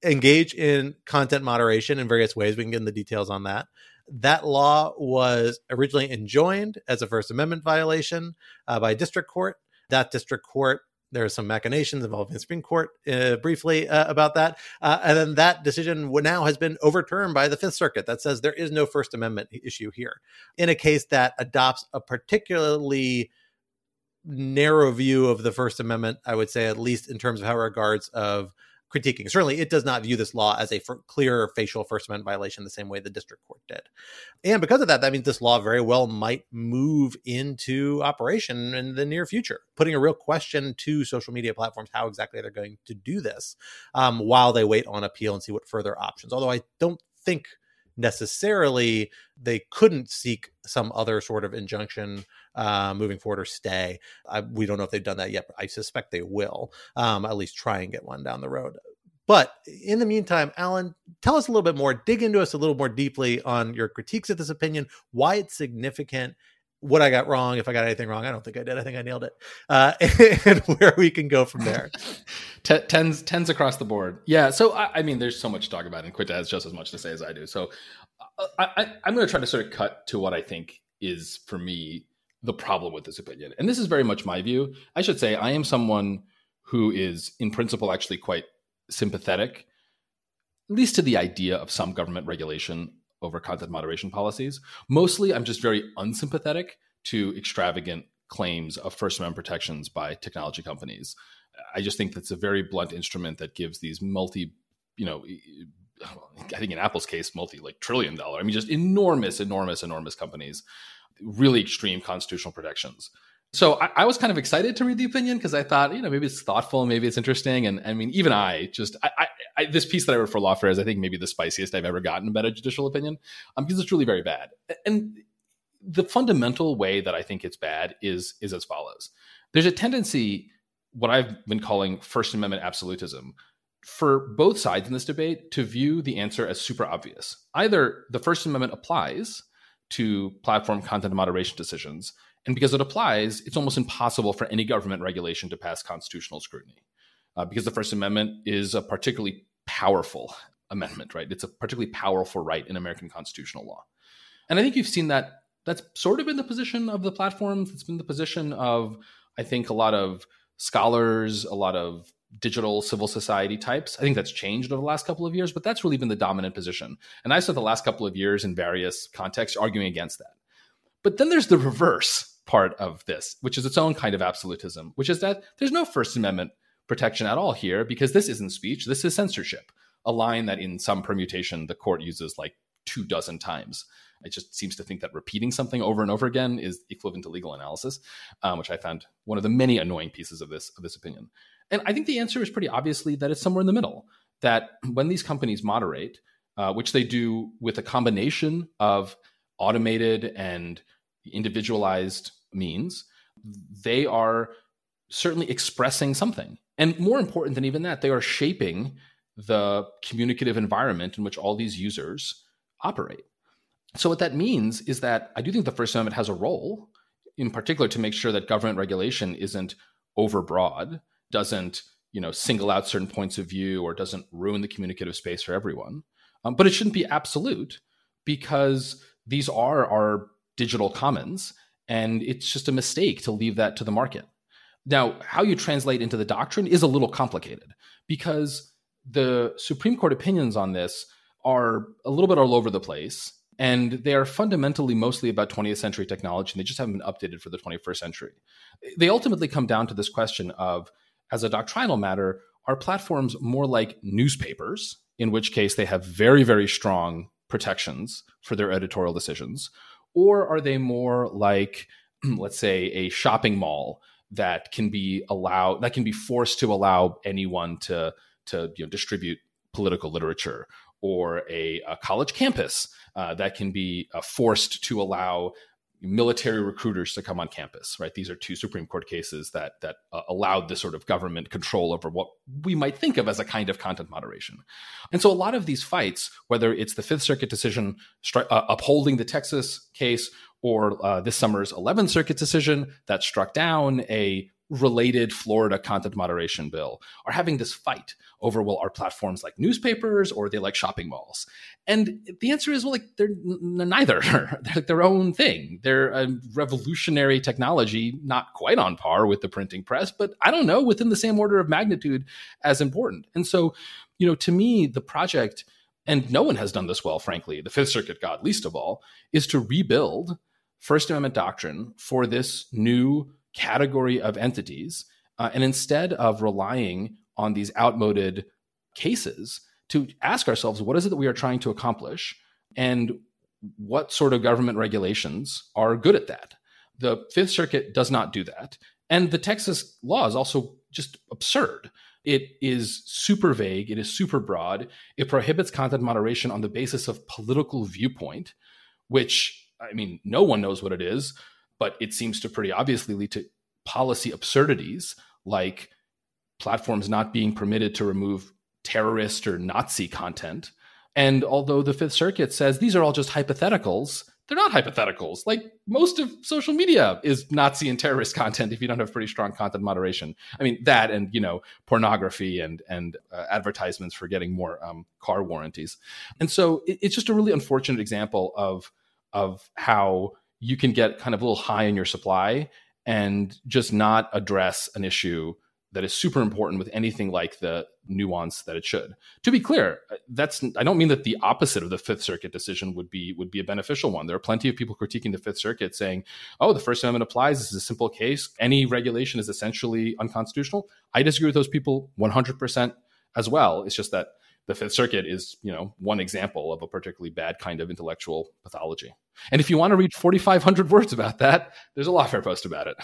engage in content moderation in various ways. We can get into the details on that. That law was originally enjoined as a First Amendment violation uh, by a district court. That district court there are some machinations involving the Supreme Court uh, briefly uh, about that. Uh, and then that decision now has been overturned by the Fifth Circuit that says there is no First Amendment issue here in a case that adopts a particularly narrow view of the First Amendment, I would say, at least in terms of how it regards of critiquing. Certainly, it does not view this law as a f- clear facial First Amendment violation the same way the district court did. And because of that, that means this law very well might move into operation in the near future, putting a real question to social media platforms how exactly they're going to do this um, while they wait on appeal and see what further options. Although I don't think necessarily they couldn't seek some other sort of injunction uh, moving forward or stay. I, we don't know if they've done that yet, but I suspect they will um, at least try and get one down the road. But in the meantime, Alan, tell us a little bit more, dig into us a little more deeply on your critiques of this opinion, why it's significant, what I got wrong, if I got anything wrong. I don't think I did. I think I nailed it. Uh, and where we can go from there.
tens, tens across the board. Yeah. So, I, I, mean, there's so much to talk about, and Quinta has just as much to say as I do. So, uh, I, am going to try to sort of cut to what I think is, for me, the problem with this opinion. And this is very much my view. I should say I am someone who is, in principle, actually quite sympathetic, at least to the idea of some government regulation over content moderation policies. Mostly, I'm just very unsympathetic to extravagant claims of First Amendment protections by technology companies. I just think that's a very blunt instrument that gives these multi, you know, I think in Apple's case, multi like trillion dollar, I mean, just enormous, enormous, enormous companies really extreme constitutional protections. So I, I was kind of excited to read the opinion because I thought, you know, maybe it's thoughtful, maybe it's interesting, and I mean, even I just I, I, this piece that I wrote for Lawfare is, I think, maybe the spiciest I've ever gotten about a judicial opinion um, because it's really very bad. And the fundamental way that I think it's bad is is as follows. There's a tendency, what I've been calling First Amendment absolutism, for both sides in this debate to view the answer as super obvious. Either the First Amendment applies to platform content moderation decisions, and because it applies, it's almost impossible for any government regulation to pass constitutional scrutiny. Uh, because the First Amendment is a particularly powerful amendment, right? It's a particularly powerful right in American constitutional law. And I think you've seen that that's sort of been the position of the platforms. It's been the position of, I think, a lot of scholars, a lot of digital civil society types. I think that's changed over the last couple of years, but that's really been the dominant position. And I spent the last couple of years in various contexts arguing against that. But then there's the reverse part of this, which is its own kind of absolutism, which is that there's no First Amendment protection at all here because this isn't speech, this is censorship, a line that in some permutation the court uses like two dozen times. It just seems to think that repeating something over and over again is equivalent to legal analysis, um, which I found one of the many annoying pieces of this of this opinion. And I think the answer is pretty obviously that it's somewhere in the middle. That when these companies moderate, uh, which they do with a combination of automated and individualized means, they are certainly expressing something. And more important than even that, they are shaping the communicative environment in which all these users operate. So, what that means is that I do think the First Amendment has a role, in particular, to make sure that government regulation isn't overbroad, doesn't you know single out certain points of view, or doesn't ruin the communicative space for everyone. Um, but it shouldn't be absolute because these are our digital commons, and it's just a mistake to leave that to the market. Now, how you translate into the doctrine is a little complicated because the Supreme Court opinions on this are a little bit all over the place. And they are fundamentally mostly about 20th century technology, and they just haven't been updated for the 21st century. They ultimately come down to this question of, as a doctrinal matter, are platforms more like newspapers, in which case they have very, very strong protections for their editorial decisions? Or are they more like, let's say, a shopping mall that can be allowed, that can be forced to allow anyone to, to you know, distribute political literature or a, a college campus uh, that can be uh, forced to allow military recruiters to come on campus right? These are two supreme court cases that that uh, allowed this sort of government control over what we might think of as a kind of content moderation. And so a lot of these fights whether it's the fifth circuit decision stri- uh, upholding the texas case or uh, this summer's 11th circuit decision that struck down a related Florida content moderation bill are having this fight over well, are platforms like newspapers or they like shopping malls? And the answer is well, like they're n- neither. they're like their own thing. They're a revolutionary technology, not quite on par with the printing press, but I don't know, within the same order of magnitude as important. And so, you know, to me, the project, and no one has done this well, frankly, the Fifth Circuit got least of all, is to rebuild First Amendment doctrine for this new category of entities. Uh, and instead of relying on these outmoded cases, to ask ourselves what is it that we are trying to accomplish and what sort of government regulations are good at that. The Fifth Circuit does not do that. And the Texas law is also just absurd. It is super vague, it is super broad. It prohibits content moderation on the basis of political viewpoint, which, I mean, no one knows what it is but it seems to pretty obviously lead to policy absurdities like platforms not being permitted to remove terrorist or Nazi content. And although the Fifth Circuit says these are all just hypotheticals, they're not hypotheticals. Like most of social media is Nazi and terrorist content if you don't have pretty strong content moderation. I mean that, and you know, pornography and and uh, advertisements for getting more um, car warranties. And so it, it's just a really unfortunate example of of how you can get kind of a little high in your supply and just not address an issue that is super important with anything like the nuance that it should. To be clear, that's I don't mean that the opposite of the Fifth Circuit decision would be would be a beneficial one. There are plenty of people critiquing the Fifth Circuit saying, "Oh, the First Amendment applies. This is a simple case. Any regulation is essentially unconstitutional." I disagree with those people 100% as well. It's just that the Fifth Circuit is, you know, one example of a particularly bad kind of intellectual pathology. And if you want to read 4,500 words about that, there's a Lawfare post about it.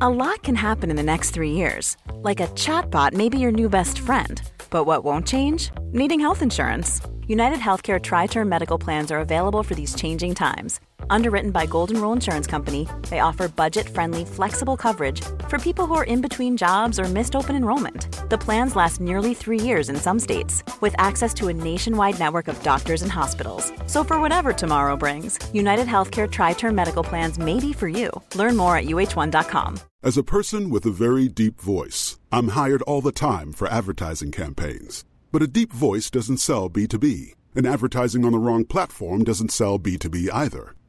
A lot can happen in the next three years. Like a chatbot may be your new best friend. But what won't change? Needing health insurance. United Healthcare Tri Term Medical Plans are available for these changing times. Underwritten by Golden Rule Insurance Company, they offer budget friendly, flexible coverage for people who are in between jobs or missed open enrollment. The plans last nearly three years in some states, with access to a nationwide network of doctors and hospitals. So, for whatever tomorrow brings, United Healthcare Tri Term Medical Plans may be for you. Learn more at uh1.com.
As a person with a very deep voice, I'm hired all the time for advertising campaigns. But a deep voice doesn't sell B2B, and advertising on the wrong platform doesn't sell B2B either.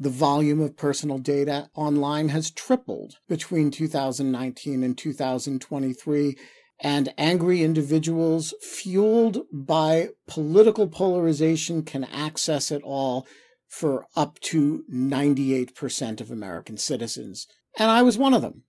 The volume of personal data online has tripled between 2019 and 2023, and angry individuals fueled by political polarization can access it all for up to 98% of American citizens. And I was one of them.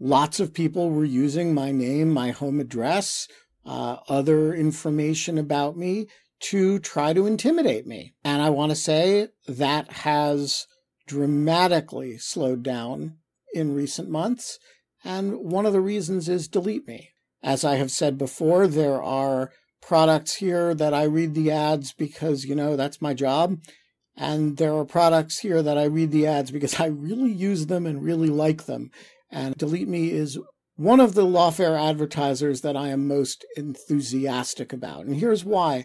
Lots of people were using my name, my home address, uh, other information about me to try to intimidate me. And I want to say that has dramatically slowed down in recent months. And one of the reasons is Delete Me. As I have said before, there are products here that I read the ads because, you know, that's my job. And there are products here that I read the ads because I really use them and really like them. And Delete Me is one of the lawfare advertisers that I am most enthusiastic about. And here's why.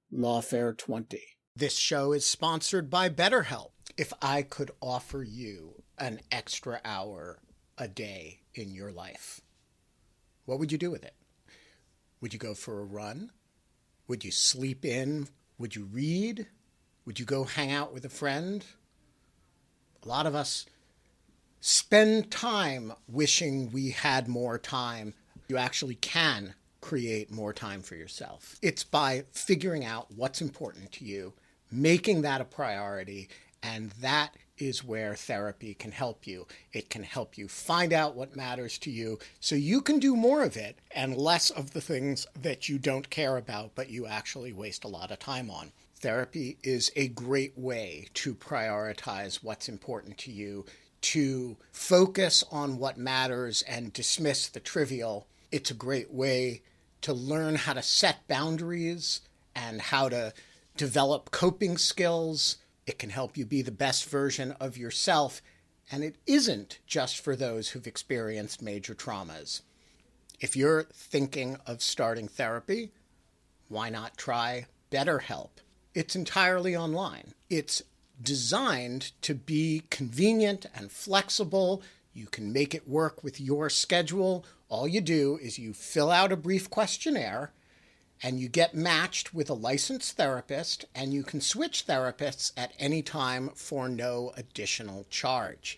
Lawfare 20. This show is sponsored by BetterHelp. If I could offer you an extra hour a day in your life, what would you do with it? Would you go for a run? Would you sleep in? Would you read? Would you go hang out with a friend? A lot of us spend time wishing we had more time. You actually can create more time for yourself. It's by figuring out what's important to you, making that a priority, and that is where therapy can help you. It can help you find out what matters to you so you can do more of it and less of the things that you don't care about but you actually waste a lot of time on. Therapy is a great way to prioritize what's important to you, to focus on what matters and dismiss the trivial. It's a great way to learn how to set boundaries and how to develop coping skills. It can help you be the best version of yourself. And it isn't just for those who've experienced major traumas. If you're thinking of starting therapy, why not try BetterHelp? It's entirely online. It's designed to be convenient and flexible. You can make it work with your schedule all you do is you fill out a brief questionnaire and you get matched with a licensed therapist, and you can switch therapists at any time for no additional charge.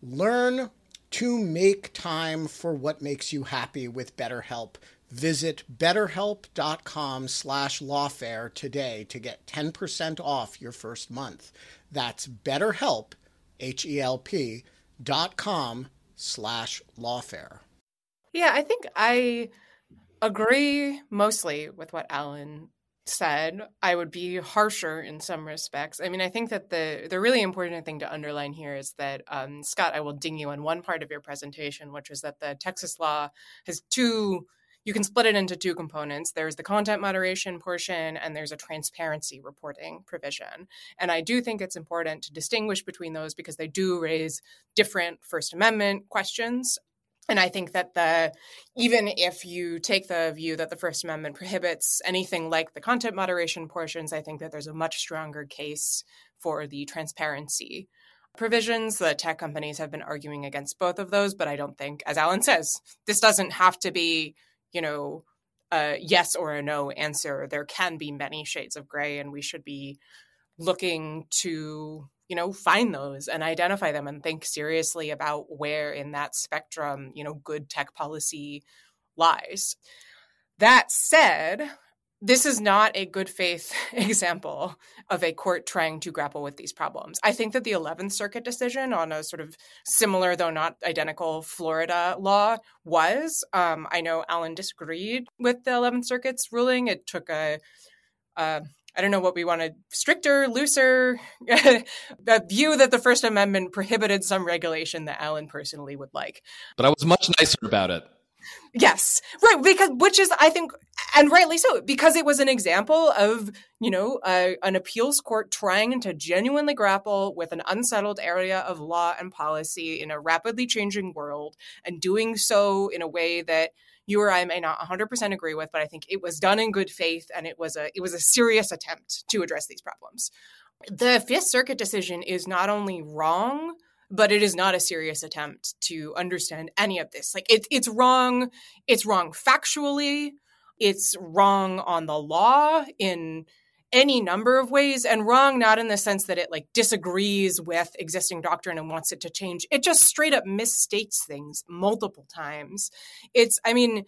Learn to make time for what makes you happy with BetterHelp. Visit betterhelp.com slash lawfare today to get 10% off your first month. That's betterhelp, H-E-L-P, dot com slash lawfare.
Yeah, I think I agree mostly with what Alan said. I would be harsher in some respects. I mean, I think that the the really important thing to underline here is that um, Scott, I will ding you on one part of your presentation, which is that the Texas law has two. You can split it into two components. There's the content moderation portion, and there's a transparency reporting provision. And I do think it's important to distinguish between those because they do raise different First Amendment questions and I think that the even if you take the view that the First Amendment prohibits anything like the content moderation portions, I think that there's a much stronger case for the transparency provisions. The tech companies have been arguing against both of those, but I don't think, as Alan says, this doesn't have to be, you know, a yes or a no answer. There can be many shades of gray, and we should be looking to you know find those and identify them and think seriously about where in that spectrum you know good tech policy lies that said this is not a good faith example of a court trying to grapple with these problems. I think that the 11th Circuit decision on a sort of similar, though not identical, Florida law was. Um, I know Alan disagreed with the 11th Circuit's ruling. It took a, a I don't know what we wanted stricter, looser, view that the First Amendment prohibited some regulation that Alan personally would like.
But I was much nicer about it.
Yes, right. Because which is, I think, and rightly so, because it was an example of you know an appeals court trying to genuinely grapple with an unsettled area of law and policy in a rapidly changing world, and doing so in a way that you or I may not 100% agree with, but I think it was done in good faith and it was a it was a serious attempt to address these problems. The Fifth Circuit decision is not only wrong, but it is not a serious attempt to understand any of this. Like it, it's wrong. It's wrong factually. It's wrong on the law in any number of ways and wrong not in the sense that it like disagrees with existing doctrine and wants it to change it just straight up misstates things multiple times it's i mean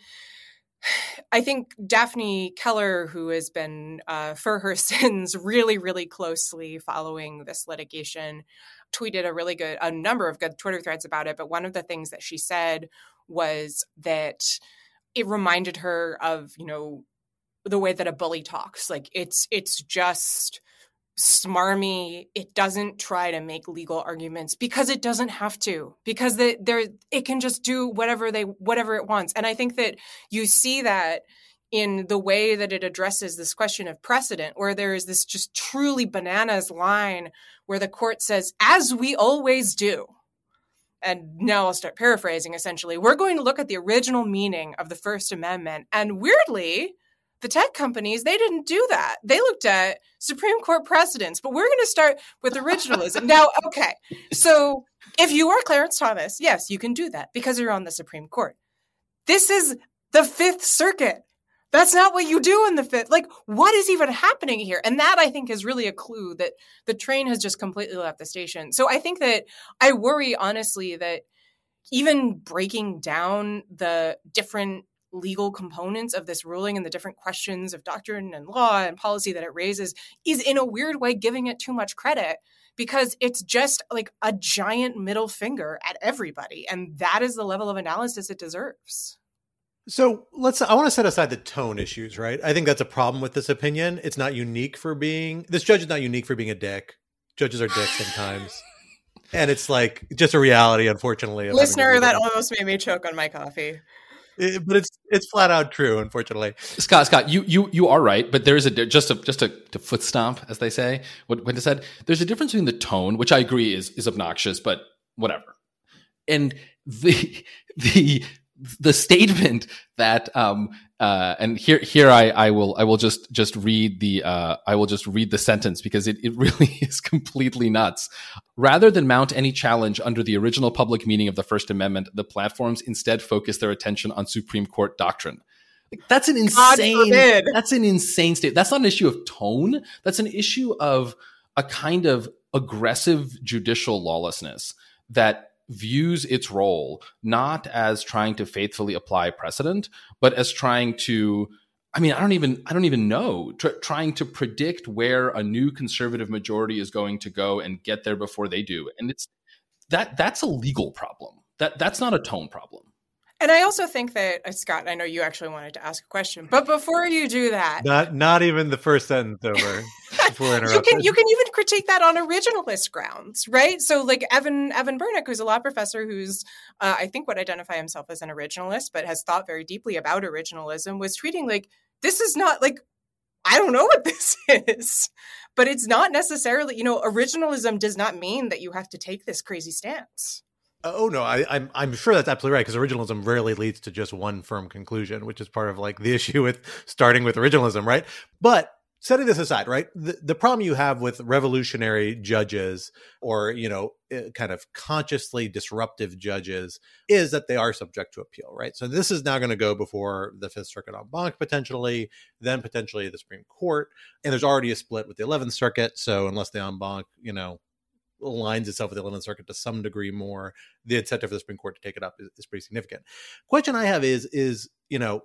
I think Daphne Keller, who has been uh, for her sins really, really closely following this litigation, tweeted a really good, a number of good Twitter threads about it. But one of the things that she said was that it reminded her of, you know, the way that a bully talks. Like it's it's just smarmy. It doesn't try to make legal arguments because it doesn't have to. Because the, there it can just do whatever they whatever it wants. And I think that you see that in the way that it addresses this question of precedent, where there is this just truly bananas line where the court says, as we always do. And now I'll start paraphrasing essentially. We're going to look at the original meaning of the First Amendment. And weirdly, the tech companies, they didn't do that. They looked at Supreme Court precedents, but we're going to start with originalism. now, okay. So if you are Clarence Thomas, yes, you can do that because you're on the Supreme Court. This is the Fifth Circuit. That's not what you do in the fifth. Like, what is even happening here? And that I think is really a clue that the train has just completely left the station. So I think that I worry honestly that even breaking down the different legal components of this ruling and the different questions of doctrine and law and policy that it raises is in a weird way giving it too much credit because it's just like a giant middle finger at everybody and that is the level of analysis it deserves.
So let's i want to set aside the tone issues right? I think that's a problem with this opinion. It's not unique for being this judge is not unique for being a dick. Judges are dicks sometimes. And it's like just a reality unfortunately
listener that. almost made me choke on my coffee
it, but it's it's flat out true, unfortunately.
Scott, Scott, you you you are right, but there is a just a just a, to foot stomp, as they say. What when said, there's a difference between the tone, which I agree is is obnoxious, but whatever, and the the the statement that um uh and here here I I will I will just just read the uh I will just read the sentence because it, it really is completely nuts. Rather than mount any challenge under the original public meaning of the First Amendment, the platforms instead focus their attention on Supreme Court doctrine. That's an insane that's an insane state. That's not an issue of tone. That's an issue of a kind of aggressive judicial lawlessness that views its role not as trying to faithfully apply precedent, but as trying to I mean, I don't even I don't even know tr- trying to predict where a new conservative majority is going to go and get there before they do. And it's that that's a legal problem. That that's not a tone problem.
And I also think that uh, Scott, I know you actually wanted to ask a question, but before you do that,
not not even the first sentence over.
you can you can even critique that on originalist grounds, right? So like Evan Evan Bernick, who's a law professor, who's uh, I think would identify himself as an originalist, but has thought very deeply about originalism, was treating like this is not like I don't know what this is, but it's not necessarily you know originalism does not mean that you have to take this crazy stance.
Oh no, I, am I'm, I'm sure that's absolutely right because originalism rarely leads to just one firm conclusion, which is part of like the issue with starting with originalism, right? But setting this aside, right? The, the problem you have with revolutionary judges or you know eh, kind of consciously disruptive judges is that they are subject to appeal, right? So this is now going to go before the Fifth Circuit en banc potentially, then potentially the Supreme Court, and there's already a split with the Eleventh Circuit. So unless the en banc, you know, aligns itself with the 11th Circuit to some degree more, the incentive for the Supreme Court to take it up is, is pretty significant. Question I have is is you know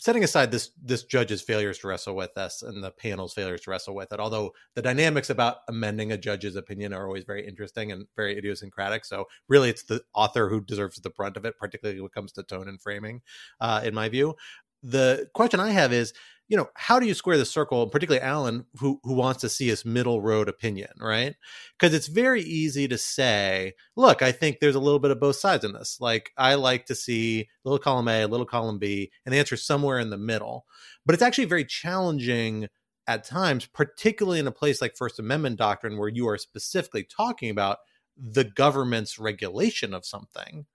setting aside this this judge's failures to wrestle with this and the panel's failures to wrestle with it although the dynamics about amending a judge's opinion are always very interesting and very idiosyncratic so really it's the author who deserves the brunt of it particularly when it comes to tone and framing uh, in my view the question i have is you know, how do you square the circle, particularly Alan, who who wants to see his middle road opinion, right? Because it's very easy to say, look, I think there's a little bit of both sides in this. Like, I like to see little column A, little column B, and the answer is somewhere in the middle. But it's actually very challenging at times, particularly in a place like First Amendment doctrine, where you are specifically talking about the government's regulation of something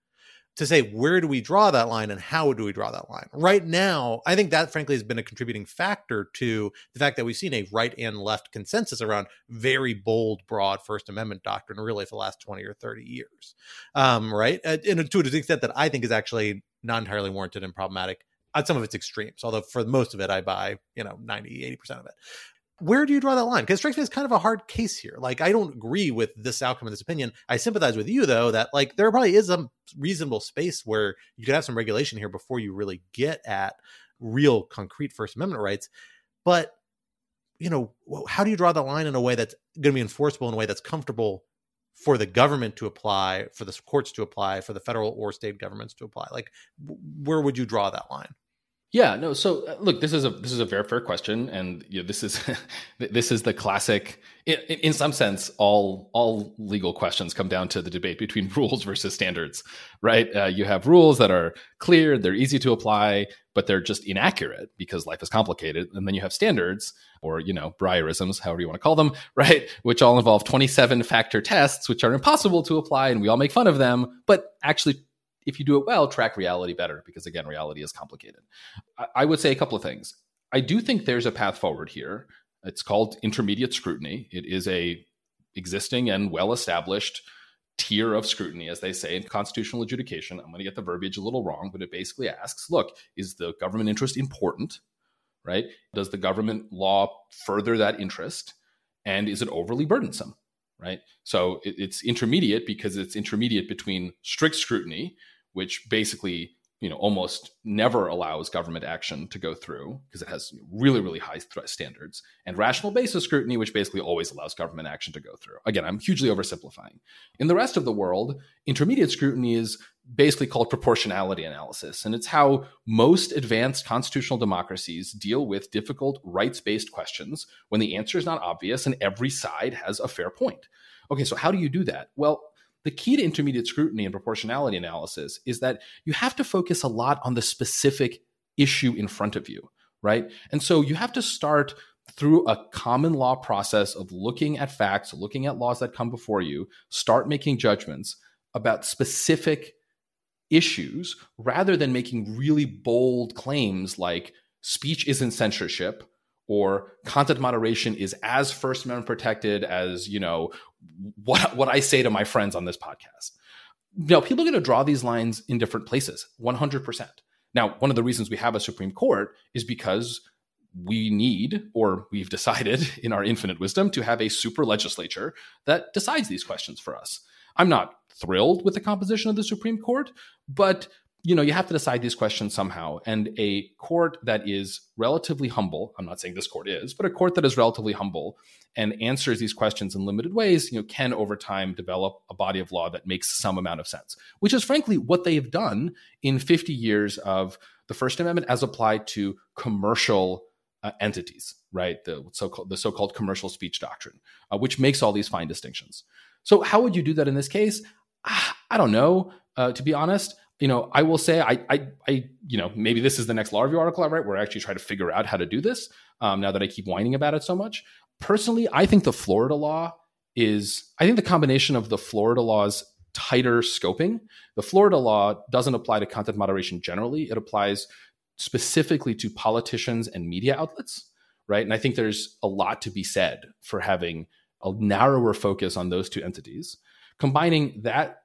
to say where do we draw that line and how do we draw that line? Right now i think that frankly has been a contributing factor to the fact that we've seen a right and left consensus around very bold broad first amendment doctrine really for the last 20 or 30 years. Um, right? And to an extent that i think is actually not entirely warranted and problematic at some of its extremes although for most of it i buy you know 90 80% of it where do you draw that line? Because it strikes me as kind of a hard case here. Like, I don't agree with this outcome of this opinion. I sympathize with you, though, that like there probably is a reasonable space where you could have some regulation here before you really get at real concrete First Amendment rights. But, you know, how do you draw the line in a way that's going to be enforceable in a way that's comfortable for the government to apply, for the courts to apply, for the federal or state governments to apply? Like, where would you draw that line?
Yeah, no. So uh, look, this is a this is a very fair question, and you know, this is this is the classic. In, in, some sense, all all legal questions come down to the debate between rules versus standards, right? Uh, you have rules that are clear, they're easy to apply, but they're just inaccurate because life is complicated, and then you have standards, or you know, Breyerisms, however you want to call them, right? Which all involve twenty seven factor tests, which are impossible to apply, and we all make fun of them, but actually if you do it well, track reality better because again, reality is complicated. I, I would say a couple of things. I do think there's a path forward here. It's called intermediate scrutiny. It is a existing and well established tier of scrutiny, as they say in constitutional adjudication. I'm going to get the verbiage a little wrong, but it basically asks look, is the government interest important? Right? Does the government law further that interest? And is it overly burdensome? Right? So it's intermediate because it's intermediate between strict scrutiny, which basically you know almost never allows government action to go through because it has really really high standards and rational basis scrutiny which basically always allows government action to go through. Again i'm hugely oversimplifying. In the rest of the world intermediate scrutiny is basically called proportionality analysis and it's how most advanced constitutional democracies deal with difficult rights-based questions when the answer is not obvious and every side has a fair point. Okay so how do you do that? Well the key to intermediate scrutiny and proportionality analysis is that you have to focus a lot on the specific issue in front of you, right? And so you have to start through a common law process of looking at facts, looking at laws that come before you, start making judgments about specific issues rather than making really bold claims like speech isn't censorship or content moderation is as first amendment protected as you know what what i say to my friends on this podcast. Know people are going to draw these lines in different places 100% now one of the reasons we have a supreme court is because we need or we've decided in our infinite wisdom to have a super legislature that decides these questions for us. I'm not thrilled with the composition of the supreme court but you know, you have to decide these questions somehow. And a court that is relatively humble, I'm not saying this court is, but a court that is relatively humble and answers these questions in limited ways, you know, can over time develop a body of law that makes some amount of sense, which is frankly what they've done in 50 years of the First Amendment as applied to commercial uh, entities, right? The so-called the so-called commercial speech doctrine, uh, which makes all these fine distinctions. So, how would you do that in this case? Ah, I don't know. Uh, to be honest, you know, I will say, I, I, I, you know, maybe this is the next law review article I write where I actually try to figure out how to do this. Um, now that I keep whining about it so much, personally, I think the Florida law is, I think the combination of the Florida law's tighter scoping, the Florida law doesn't apply to content moderation generally. It applies specifically to politicians and media outlets, right? And I think there's a lot to be said for having a narrower focus on those two entities. Combining that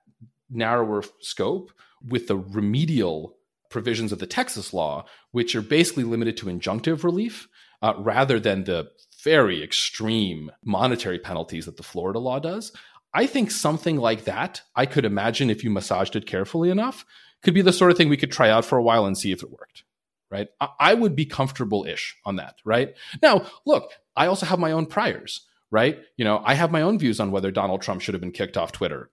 narrower scope with the remedial provisions of the Texas law, which are basically limited to injunctive relief uh, rather than the very extreme monetary penalties that the Florida law does. I think something like that, I could imagine if you massaged it carefully enough, could be the sort of thing we could try out for a while and see if it worked. Right. I, I would be comfortable ish on that. Right. Now, look, I also have my own priors. Right. You know, I have my own views on whether Donald Trump should have been kicked off Twitter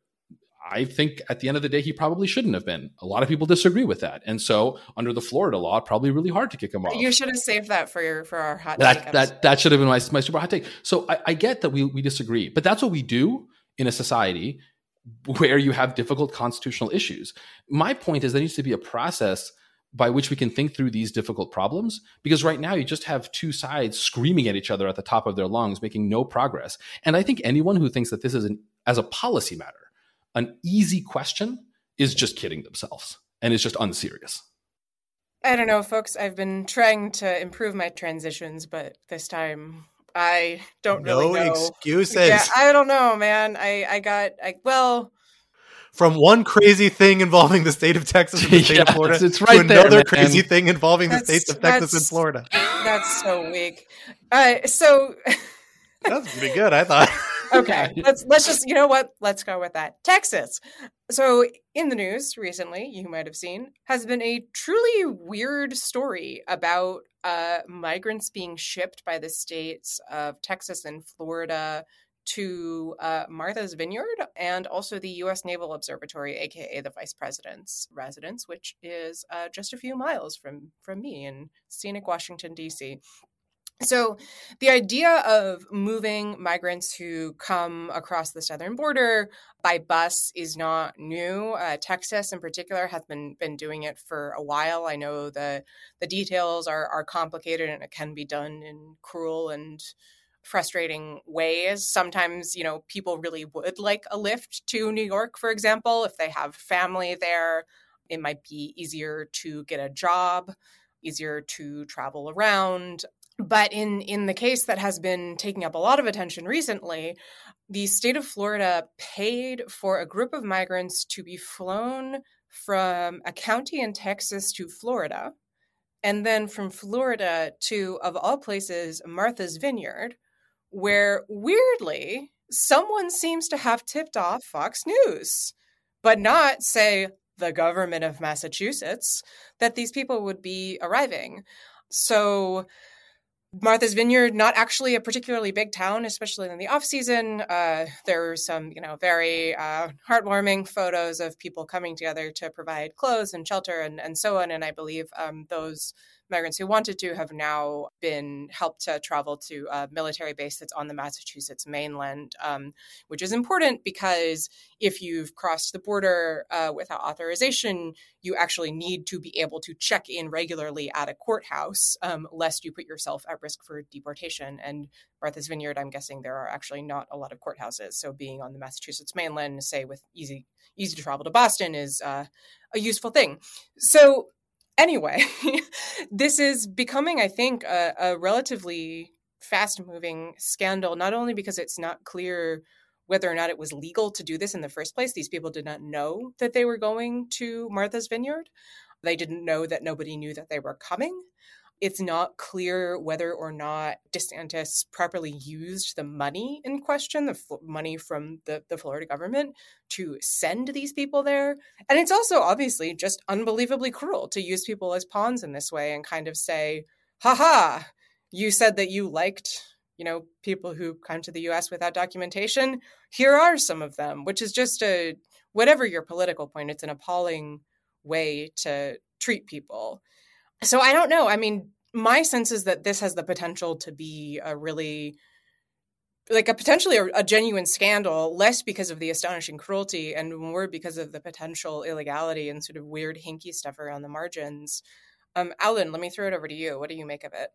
I think at the end of the day, he probably shouldn't have been. A lot of people disagree with that, and so under the Florida law, probably really hard to kick him off.
You should have saved that for your for our hot
that that that should have been my my super hot take. So I, I get that we we disagree, but that's what we do in a society where you have difficult constitutional issues. My point is there needs to be a process by which we can think through these difficult problems because right now you just have two sides screaming at each other at the top of their lungs making no progress and i think anyone who thinks that this is an as a policy matter an easy question is just kidding themselves and is just unserious.
I don't know, folks. I've been trying to improve my transitions, but this time I don't
no
really know.
No excuses.
Yeah, I don't know, man. I I got I well
from one crazy thing involving the state of Texas and the state yeah, of Florida
it's right
to
there,
another man. crazy thing involving that's, the states of Texas and Florida.
That's so weak. Uh, so
that's pretty good, I thought
okay, let's let's just you know what? Let's go with that. Texas. So in the news recently, you might have seen, has been a truly weird story about uh, migrants being shipped by the states of Texas and Florida to uh, Martha's Vineyard and also the U.S. Naval Observatory, aka the Vice President's residence, which is uh, just a few miles from from me in scenic Washington D.C. So, the idea of moving migrants who come across the southern border by bus is not new. Uh, Texas, in particular, has been been doing it for a while. I know the the details are are complicated and it can be done in cruel and frustrating ways. Sometimes, you know, people really would like a lift to New York, for example, if they have family there. It might be easier to get a job easier to travel around. But in in the case that has been taking up a lot of attention recently, the state of Florida paid for a group of migrants to be flown from a county in Texas to Florida, and then from Florida to, of all places, Martha's Vineyard, where weirdly someone seems to have tipped off Fox News, but not, say, the government of Massachusetts, that these people would be arriving. So Martha's Vineyard, not actually a particularly big town, especially in the off season. Uh, there are some, you know, very uh, heartwarming photos of people coming together to provide clothes and shelter and, and so on. And I believe um, those migrants who wanted to have now been helped to travel to a military base that's on the Massachusetts mainland, um, which is important because if you've crossed the border uh, without authorization, you actually need to be able to check in regularly at a courthouse, um, lest you put yourself at risk for deportation. And Martha's Vineyard, I'm guessing there are actually not a lot of courthouses. So being on the Massachusetts mainland, say with easy easy to travel to Boston, is uh, a useful thing. So anyway, this is becoming, I think, a, a relatively fast moving scandal, not only because it's not clear whether or not it was legal to do this in the first place. These people did not know that they were going to Martha's Vineyard. They didn't know that nobody knew that they were coming. It's not clear whether or not DeSantis properly used the money in question, the money from the, the Florida government, to send these people there. And it's also obviously just unbelievably cruel to use people as pawns in this way and kind of say, haha, you said that you liked you know people who come to the US without documentation here are some of them which is just a whatever your political point it's an appalling way to treat people so I don't know. I mean, my sense is that this has the potential to be a really like a potentially a, a, genuine scandal, less because of the astonishing cruelty and more because of the potential illegality and sort of weird hinky stuff around the margins. Um, Alan, let me throw it over to you. What do you make of it?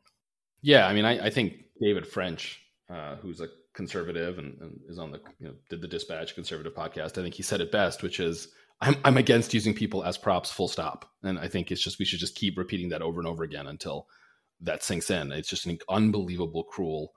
Yeah, I mean, I, I think David French, uh, who's a conservative and, and, is on the you know did the Dispatch conservative podcast. I think he said it best, which is I'm, I'm against using people as props, full stop. And I think it's just, we should just keep repeating that over and over again until that sinks in. It's just an unbelievable, cruel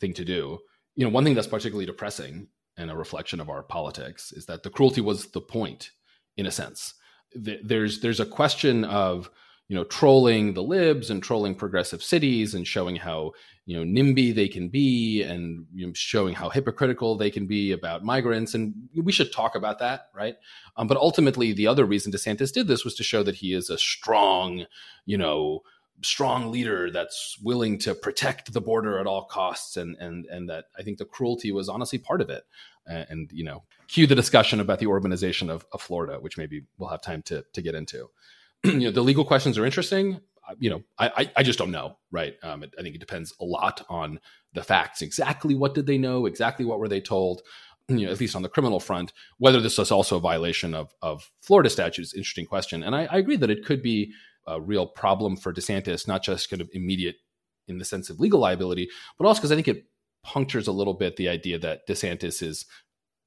thing to do. You know, one thing that's particularly depressing and a reflection of our politics is that the cruelty was the point, in a sense. There's, there's a question of, you know, trolling the libs and trolling progressive cities and showing how you know NIMBY they can be and you know, showing how hypocritical they can be about migrants. And we should talk about that right? Um, but ultimately the other reason desantis did this was to show that he is a strong you know strong leader that's willing to protect the border at all costs and and and that i think the cruelty was honestly part of it. And, and you know cue the discussion about the urbanization of, of florida which maybe we'll have time to to get into you know the legal questions are interesting you know, I, I just don't know, right? Um, I think it depends a lot on the facts. Exactly what did they know? Exactly what were they told? You know, at least on the criminal front, whether this is also a violation of of Florida statutes, interesting question. And I, I agree that it could be a real problem for DeSantis, not just kind of immediate in the sense of legal liability, but also because I think it punctures a little bit the idea that DeSantis is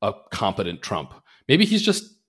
a competent Trump. Maybe he's just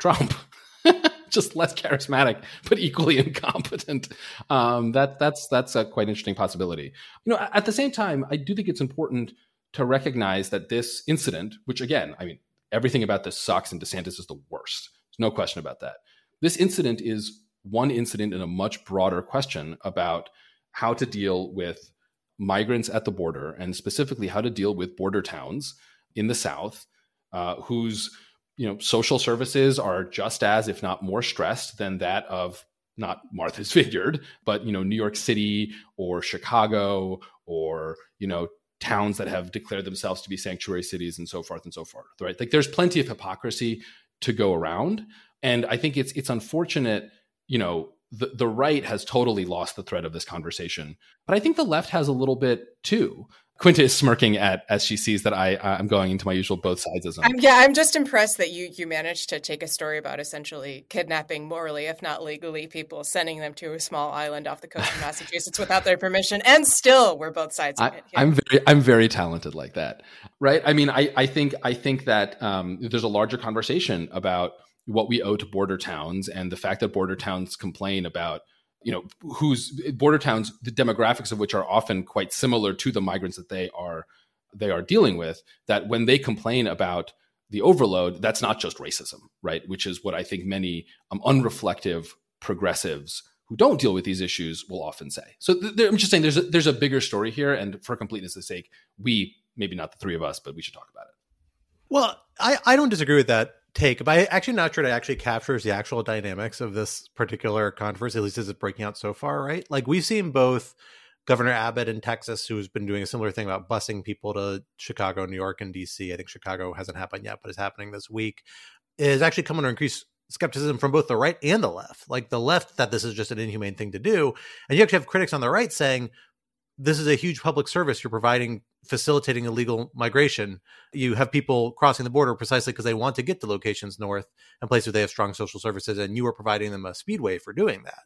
Trump. just less charismatic, but equally incompetent. Um, that that's that's a quite interesting possibility. You know, at the same time, I do think it's important to recognize that this incident, which again, I mean, everything about this sucks, and DeSantis is the worst. There's no question about that. This incident is one incident in a much broader question about how to deal with migrants at the border, and specifically how to deal with border towns in the South, uh, whose you know social services are just as if not more stressed than that of not Martha's Vineyard, but you know New York City or Chicago or you know towns that have declared themselves to be sanctuary cities and so forth and so forth. Right? Like there's plenty of hypocrisy to go around, and I think it's it's unfortunate. You know, the the right has totally lost the thread of this conversation, but I think the left has a little bit too. Quinta is smirking at as she sees that I I'm going into my usual both sidesism.
I'm, yeah, I'm just impressed that you you managed to take a story about essentially kidnapping morally, if not legally, people, sending them to a small island off the coast of Massachusetts without their permission, and still we're both sides of
I, it. I'm very I'm very talented like that, right? I mean, I I think I think that um, there's a larger conversation about what we owe to border towns and the fact that border towns complain about you know, whose border towns, the demographics of which are often quite similar to the migrants that they are they are dealing with, that when they complain about the overload, that's not just racism, right? Which is what I think many um, unreflective progressives who don't deal with these issues will often say. So th- I'm just saying there's a, there's a bigger story here, and for completeness' sake, we maybe not the three of us, but we should talk about it.
Well, I, I don't disagree with that take, but I actually not sure it actually captures the actual dynamics of this particular controversy, at least as it's breaking out so far, right? Like we've seen both Governor Abbott in Texas, who's been doing a similar thing about busing people to Chicago, New York, and DC. I think Chicago hasn't happened yet, but is happening this week. Is actually coming to increased skepticism from both the right and the left. Like the left that this is just an inhumane thing to do, and you actually have critics on the right saying, this is a huge public service. You're providing facilitating illegal migration. You have people crossing the border precisely because they want to get to locations north and places they have strong social services and you are providing them a speedway for doing that.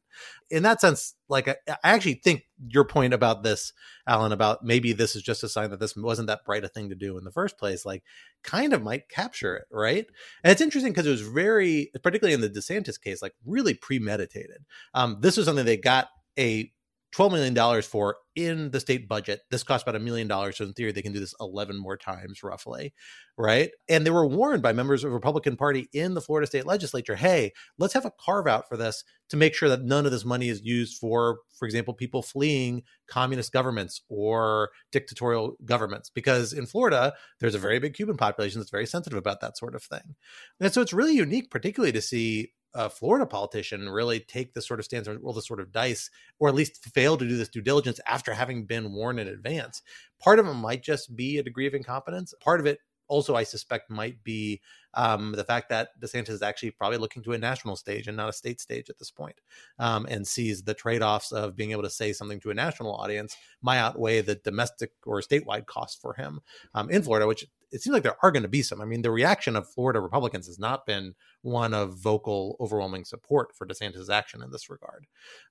In that sense like i, I actually think your point about this alan about maybe this is just a sign that this wasn't that bright a thing to do in the first place like kind of might capture it right? And it's interesting because it was very particularly in the desantis case like really premeditated. Um, this was something they got a $12 million for in the state budget. This costs about a million dollars. So in theory, they can do this 11 more times roughly. Right. And they were warned by members of the Republican Party in the Florida state legislature, hey, let's have a carve out for this to make sure that none of this money is used for, for example, people fleeing communist governments or dictatorial governments. Because in Florida, there's a very big Cuban population that's very sensitive about that sort of thing. And so it's really unique, particularly to see a Florida politician really take this sort of stance or roll this sort of dice, or at least fail to do this due diligence after having been warned in advance. Part of it might just be a degree of incompetence. Part of it also, I suspect, might be um, the fact that DeSantis is actually probably looking to a national stage and not a state stage at this point, um, and sees the trade offs of being able to say something to a national audience might outweigh the domestic or statewide cost for him um, in Florida, which it seems like there are going to be some. I mean, the reaction of Florida Republicans has not been one of vocal, overwhelming support for DeSantis' action in this regard,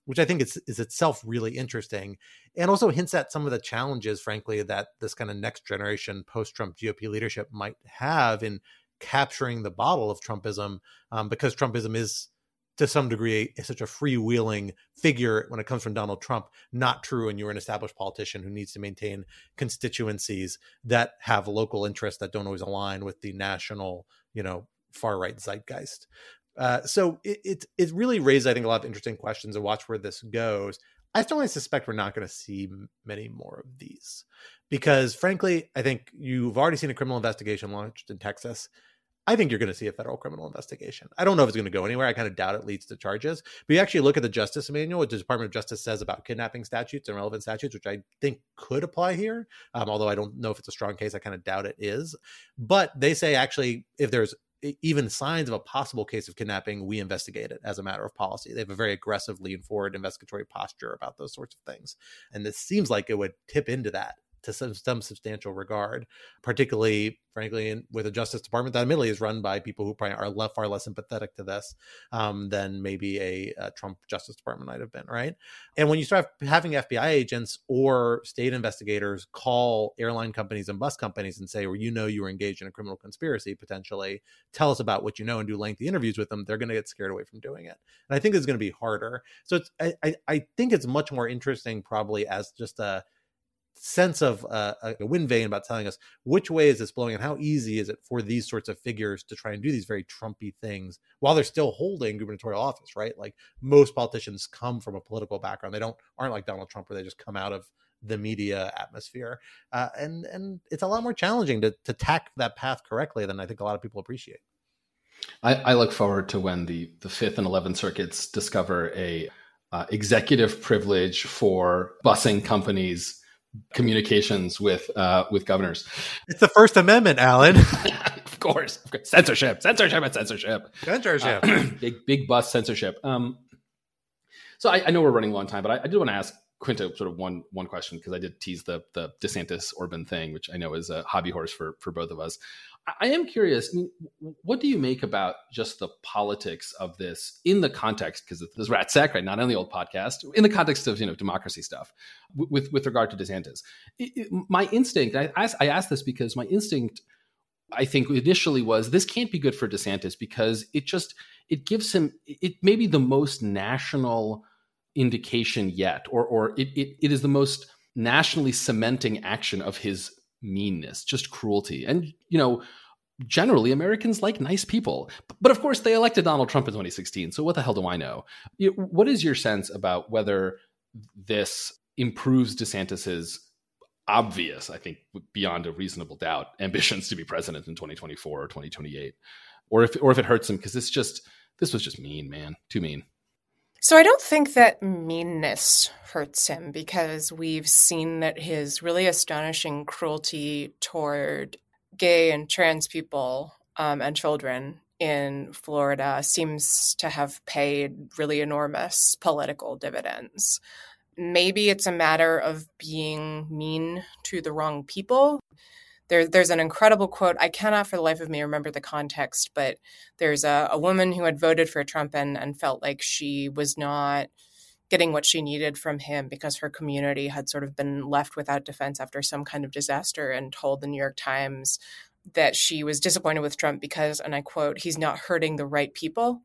which I think is, is itself really interesting and also hints at some of the challenges, frankly, that this kind of next generation post Trump GOP leadership might have in capturing the bottle of Trumpism um, because Trumpism is to some degree such a freewheeling figure when it comes from Donald Trump not true and you're an established politician who needs to maintain constituencies that have local interests that don't always align with the national you know far right zeitgeist. Uh, so it, it, it really raised I think a lot of interesting questions and watch where this goes. I strongly suspect we're not going to see many more of these because frankly I think you've already seen a criminal investigation launched in Texas I think you're going to see a federal criminal investigation. I don't know if it's going to go anywhere. I kind of doubt it leads to charges. But you actually look at the Justice Manual, what the Department of Justice says about kidnapping statutes and relevant statutes, which I think could apply here. Um, although I don't know if it's a strong case, I kind of doubt it is. But they say actually, if there's even signs of a possible case of kidnapping, we investigate it as a matter of policy. They have a very aggressive lean forward investigatory posture about those sorts of things. And this seems like it would tip into that to some, some substantial regard, particularly, frankly, in, with a Justice Department that admittedly is run by people who probably are left, far less sympathetic to this um, than maybe a, a, Trump Justice Department might have been, right? And when you start having FBI agents or state investigators call airline companies and bus companies and say, well, you know, you were engaged in a criminal conspiracy potentially, tell us about what you know and do lengthy interviews with them, they're going to get scared away from doing it. And I think it's going to be harder. So I, I, I think it's much more interesting probably as just a, sense of uh, a wind vane about telling us which way is this blowing and how easy is it for these sorts of figures to try and do these very Trumpy things while they're still holding gubernatorial office, right? Like most politicians come from a political background; they don't aren't like Donald Trump where they just come out of the media atmosphere, uh, and and it's a lot more challenging to to tack that path correctly than I think a lot of people appreciate.
I, I look forward to when the the Fifth and Eleventh Circuits discover a uh, executive privilege for busing companies communications with uh, with governors.
It's the First Amendment, Alan.
of course, censorship, censorship, and censorship,
censorship,
uh, big big bus censorship. Um, so I, I, know we're running a long time, but I, I did want to ask Quinta sort of one one question because I did tease the the DeSantis Orban thing, which I know is a hobby horse for for both of us. I am curious. What do you make about just the politics of this in the context? Because this rat sack, right? Not on the old podcast. In the context of you know democracy stuff, with with regard to DeSantis, it, it, my instinct. I asked, I this because my instinct, I think initially was this can't be good for DeSantis because it just it gives him it may be the most national indication yet, or or it, it, it is the most nationally cementing action of his meanness, just cruelty. And you know, generally Americans like nice people. But of course, they elected Donald Trump in 2016. So what the hell do I know? What is your sense about whether this improves DeSantis's obvious, I think, beyond a reasonable doubt, ambitions to be president in 2024 or 2028, or if or if it hurts him because it's just this was just mean, man, too mean.
So I don't think that meanness hurts him because we've seen that his really astonishing cruelty toward gay and trans people um, and children in Florida seems to have paid really enormous political dividends. Maybe it's a matter of being mean to the wrong people. There, there's an incredible quote. I cannot for the life of me remember the context, but there's a, a woman who had voted for Trump and, and felt like she was not getting what she needed from him because her community had sort of been left without defense after some kind of disaster and told the New York Times that she was disappointed with Trump because, and I quote, he's not hurting the right people.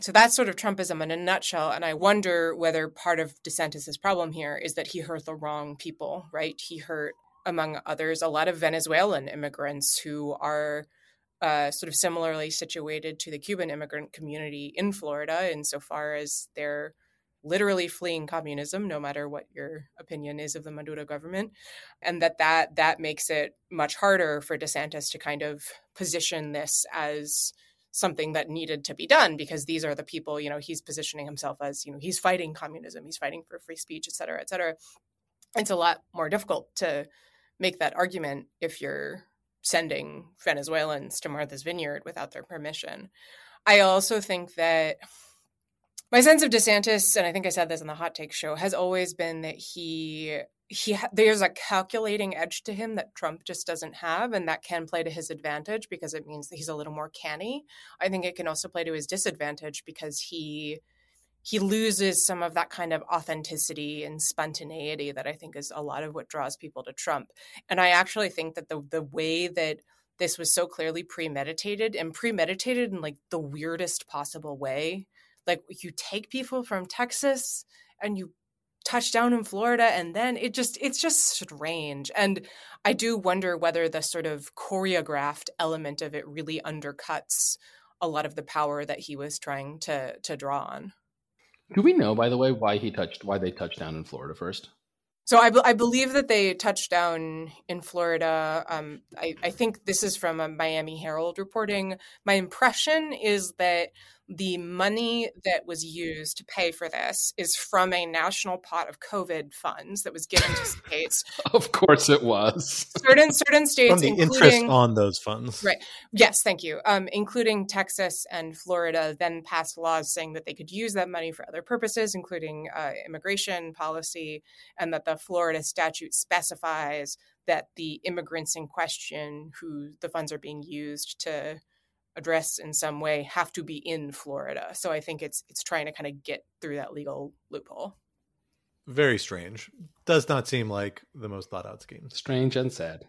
So that's sort of Trumpism in a nutshell. And I wonder whether part of DeSantis's problem here is that he hurt the wrong people, right? He hurt, among others, a lot of Venezuelan immigrants who are uh, sort of similarly situated to the Cuban immigrant community in Florida, insofar as they're literally fleeing communism no matter what your opinion is of the maduro government and that that that makes it much harder for desantis to kind of position this as something that needed to be done because these are the people you know he's positioning himself as you know he's fighting communism he's fighting for free speech et cetera et cetera. It's a lot more difficult to make that argument if you're sending venezuelans to martha's vineyard without their permission. I also think that my sense of DeSantis, and I think I said this in the hot take show, has always been that he he there's a calculating edge to him that Trump just doesn't have, and that can play to his advantage because it means that he's a little more canny. I think it can also play to his disadvantage because he he loses some of that kind of authenticity and spontaneity that I think is a lot of what draws people to Trump. And I actually think that the the way that this was so clearly premeditated and premeditated in like the weirdest possible way like you take people from Texas and you touch down in Florida and then it just it's just strange and I do wonder whether the sort of choreographed element of it really undercuts a lot of the power that he was trying to to draw on.
Do we know by the way why he touched why they touched down in Florida first?
So I, I believe that they touched down in Florida. Um, I, I think this is from a Miami Herald reporting. My impression is that the money that was used to pay for this is from a national pot of COVID funds that was given to states.
of course, it was
certain certain states
from the interest on those funds.
Right. Yes. Thank you. Um, including Texas and Florida, then passed laws saying that they could use that money for other purposes, including uh, immigration policy, and that the Florida statute specifies that the immigrants in question, who the funds are being used to address in some way have to be in Florida. So I think it's it's trying to kind of get through that legal loophole.
Very strange. Does not seem like the most thought out scheme.
Strange and sad.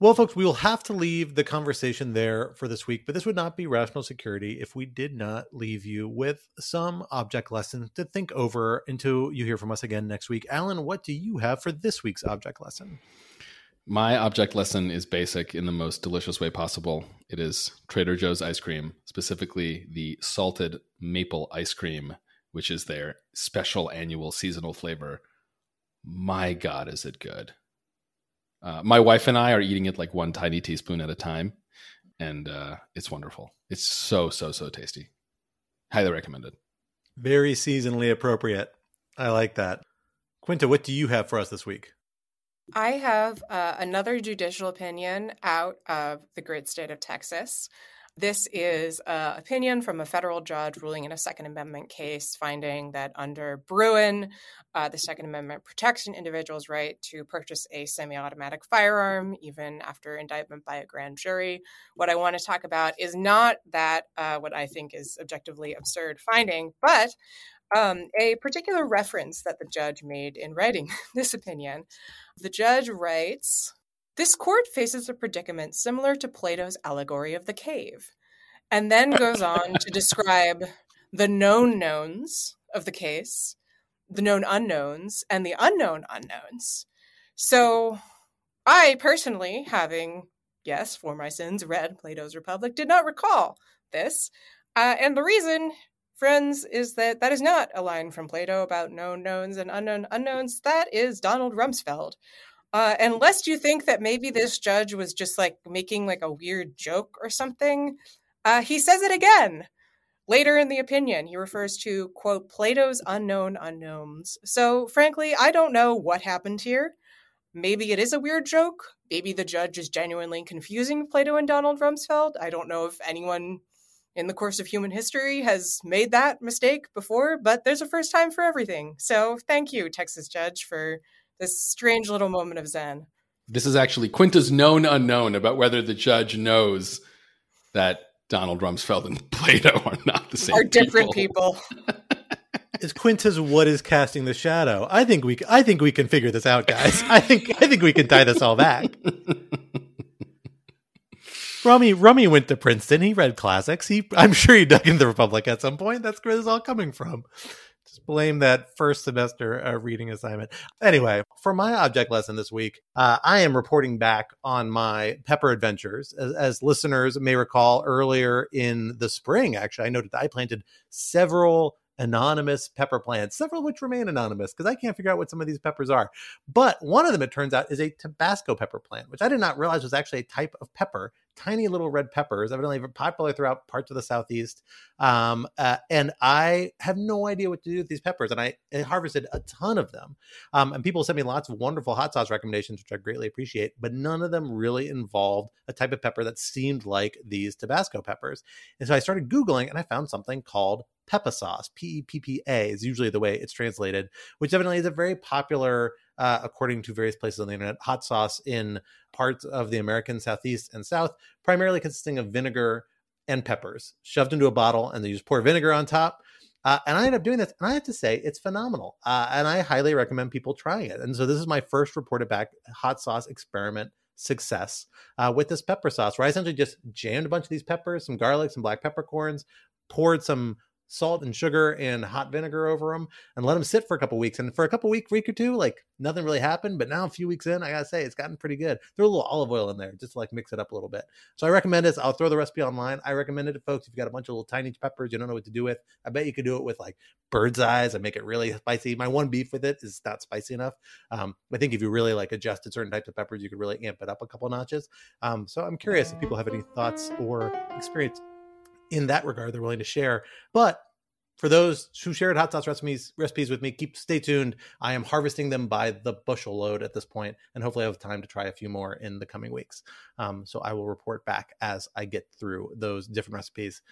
Well, folks, we will have to leave the conversation there for this week, but this would not be rational security if we did not leave you with some object lessons to think over until you hear from us again next week. Alan, what do you have for this week's object lesson?
My object lesson is basic in the most delicious way possible. It is Trader Joe's ice cream, specifically the salted maple ice cream, which is their special annual seasonal flavor. My God, is it good! Uh, my wife and I are eating it like one tiny teaspoon at a time, and uh, it's wonderful. It's so, so, so tasty. Highly recommended.
Very seasonally appropriate. I like that. Quinta, what do you have for us this week?
I have uh, another judicial opinion out of the great state of Texas. This is an opinion from a federal judge ruling in a Second Amendment case, finding that under Bruen, uh, the Second Amendment protects an individual's right to purchase a semi automatic firearm, even after indictment by a grand jury. What I want to talk about is not that, uh, what I think is objectively absurd finding, but um, a particular reference that the judge made in writing this opinion. The judge writes This court faces a predicament similar to Plato's allegory of the cave, and then goes on to describe the known knowns of the case, the known unknowns, and the unknown unknowns. So I personally, having, yes, for my sins, read Plato's Republic, did not recall this. Uh, and the reason, friends, is that that is not a line from Plato about known knowns and unknown unknowns. That is Donald Rumsfeld. Uh, and lest you think that maybe this judge was just like making like a weird joke or something, uh, he says it again. Later in the opinion, he refers to, quote, Plato's unknown unknowns. So, frankly, I don't know what happened here. Maybe it is a weird joke. Maybe the judge is genuinely confusing Plato and Donald Rumsfeld. I don't know if anyone in the course of human history has made that mistake before, but there's a first time for everything. So, thank you, Texas judge, for this strange little moment of zen.
This is actually Quinta's known unknown about whether the judge knows that Donald Rumsfeld and Plato are not the same.
Are different people. people.
is Quinta's what is casting the shadow? I think we I think we can figure this out, guys. I think I think we can tie this all back. Rummy Rummy went to Princeton. He read classics. He I'm sure he dug into the Republic at some point. That's where this is all coming from. Just blame that first semester uh, reading assignment. Anyway, for my object lesson this week, uh, I am reporting back on my pepper adventures. As, as, listeners may recall, earlier in the spring, actually, I noted that I planted several anonymous pepper plants, several of which remain anonymous because I can't figure out what some of these peppers are. But one of them, it turns out, is a Tabasco pepper plant, which I did not realize was actually a type of pepper. Tiny little red peppers, evidently popular throughout parts of the southeast. Um, uh, and I have no idea what to do with these peppers. And I, I harvested a ton of them. Um, and people sent me lots of wonderful hot sauce recommendations, which I greatly appreciate. But none of them really involved a type of pepper that seemed like these Tabasco peppers. And so I started Googling and I found something called Peppa sauce. P E P P A is usually the way it's translated, which evidently is a very popular, uh, according to various places on the internet, hot sauce in parts of the American Southeast and South, primarily consisting of vinegar and peppers shoved into a bottle, and they just pour vinegar on top. Uh, and I ended up doing this, and I have to say it's phenomenal. Uh, and I highly recommend people trying it. And so this is my first reported back hot sauce experiment success uh, with this pepper sauce, where I essentially just jammed a bunch of these peppers, some garlic, some black peppercorns, poured some salt and sugar and hot vinegar over them and let them sit for a couple weeks. And for a couple week, week or two, like nothing really happened. But now a few weeks in, I gotta say it's gotten pretty good. Throw a little olive oil in there just like mix it up a little bit. So I recommend it. I'll throw the recipe online. I recommend it to folks if you got a bunch of little tiny peppers you don't know what to do with. I bet you could do it with like bird's eyes and make it really spicy. My one beef with it is not spicy enough. Um, I think if you really like adjusted certain types of peppers, you could really amp it up a couple notches. Um, so I'm curious if people have any thoughts or experience in that regard they're willing to share. But for those who shared hot sauce recipes recipes with me, keep stay tuned. I am harvesting them by the bushel load at this point, and hopefully I have time to try a few more in the coming weeks. Um, so I will report back as I get through those different recipes.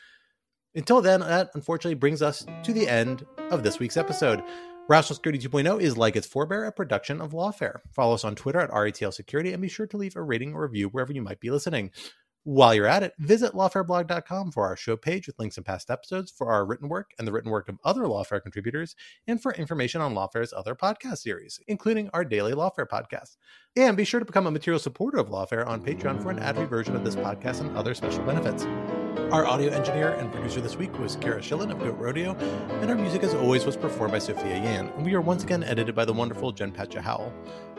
Until then, that unfortunately brings us to the end of this week's episode. Rational Security 2.0 is like its forebear, a production of Lawfare. Follow us on Twitter at RETL Security and be sure to leave a rating or review wherever you might be listening. While you're at it, visit lawfareblog.com for our show page with links and past episodes, for our written work and the written work of other Lawfare contributors, and for information on Lawfare's other podcast series, including our daily Lawfare podcast. And be sure to become a material supporter of Lawfare on Patreon for an ad-free version of this podcast and other special benefits. Our audio engineer and producer this week was Cara Shillenn of Goat Rodeo, and our music, as always, was performed by Sophia Yan. And we are once again edited by the wonderful Jen Patja Howell.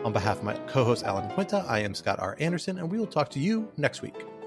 On behalf of my co-host Alan Quinta, I am Scott R. Anderson, and we will talk to you next week.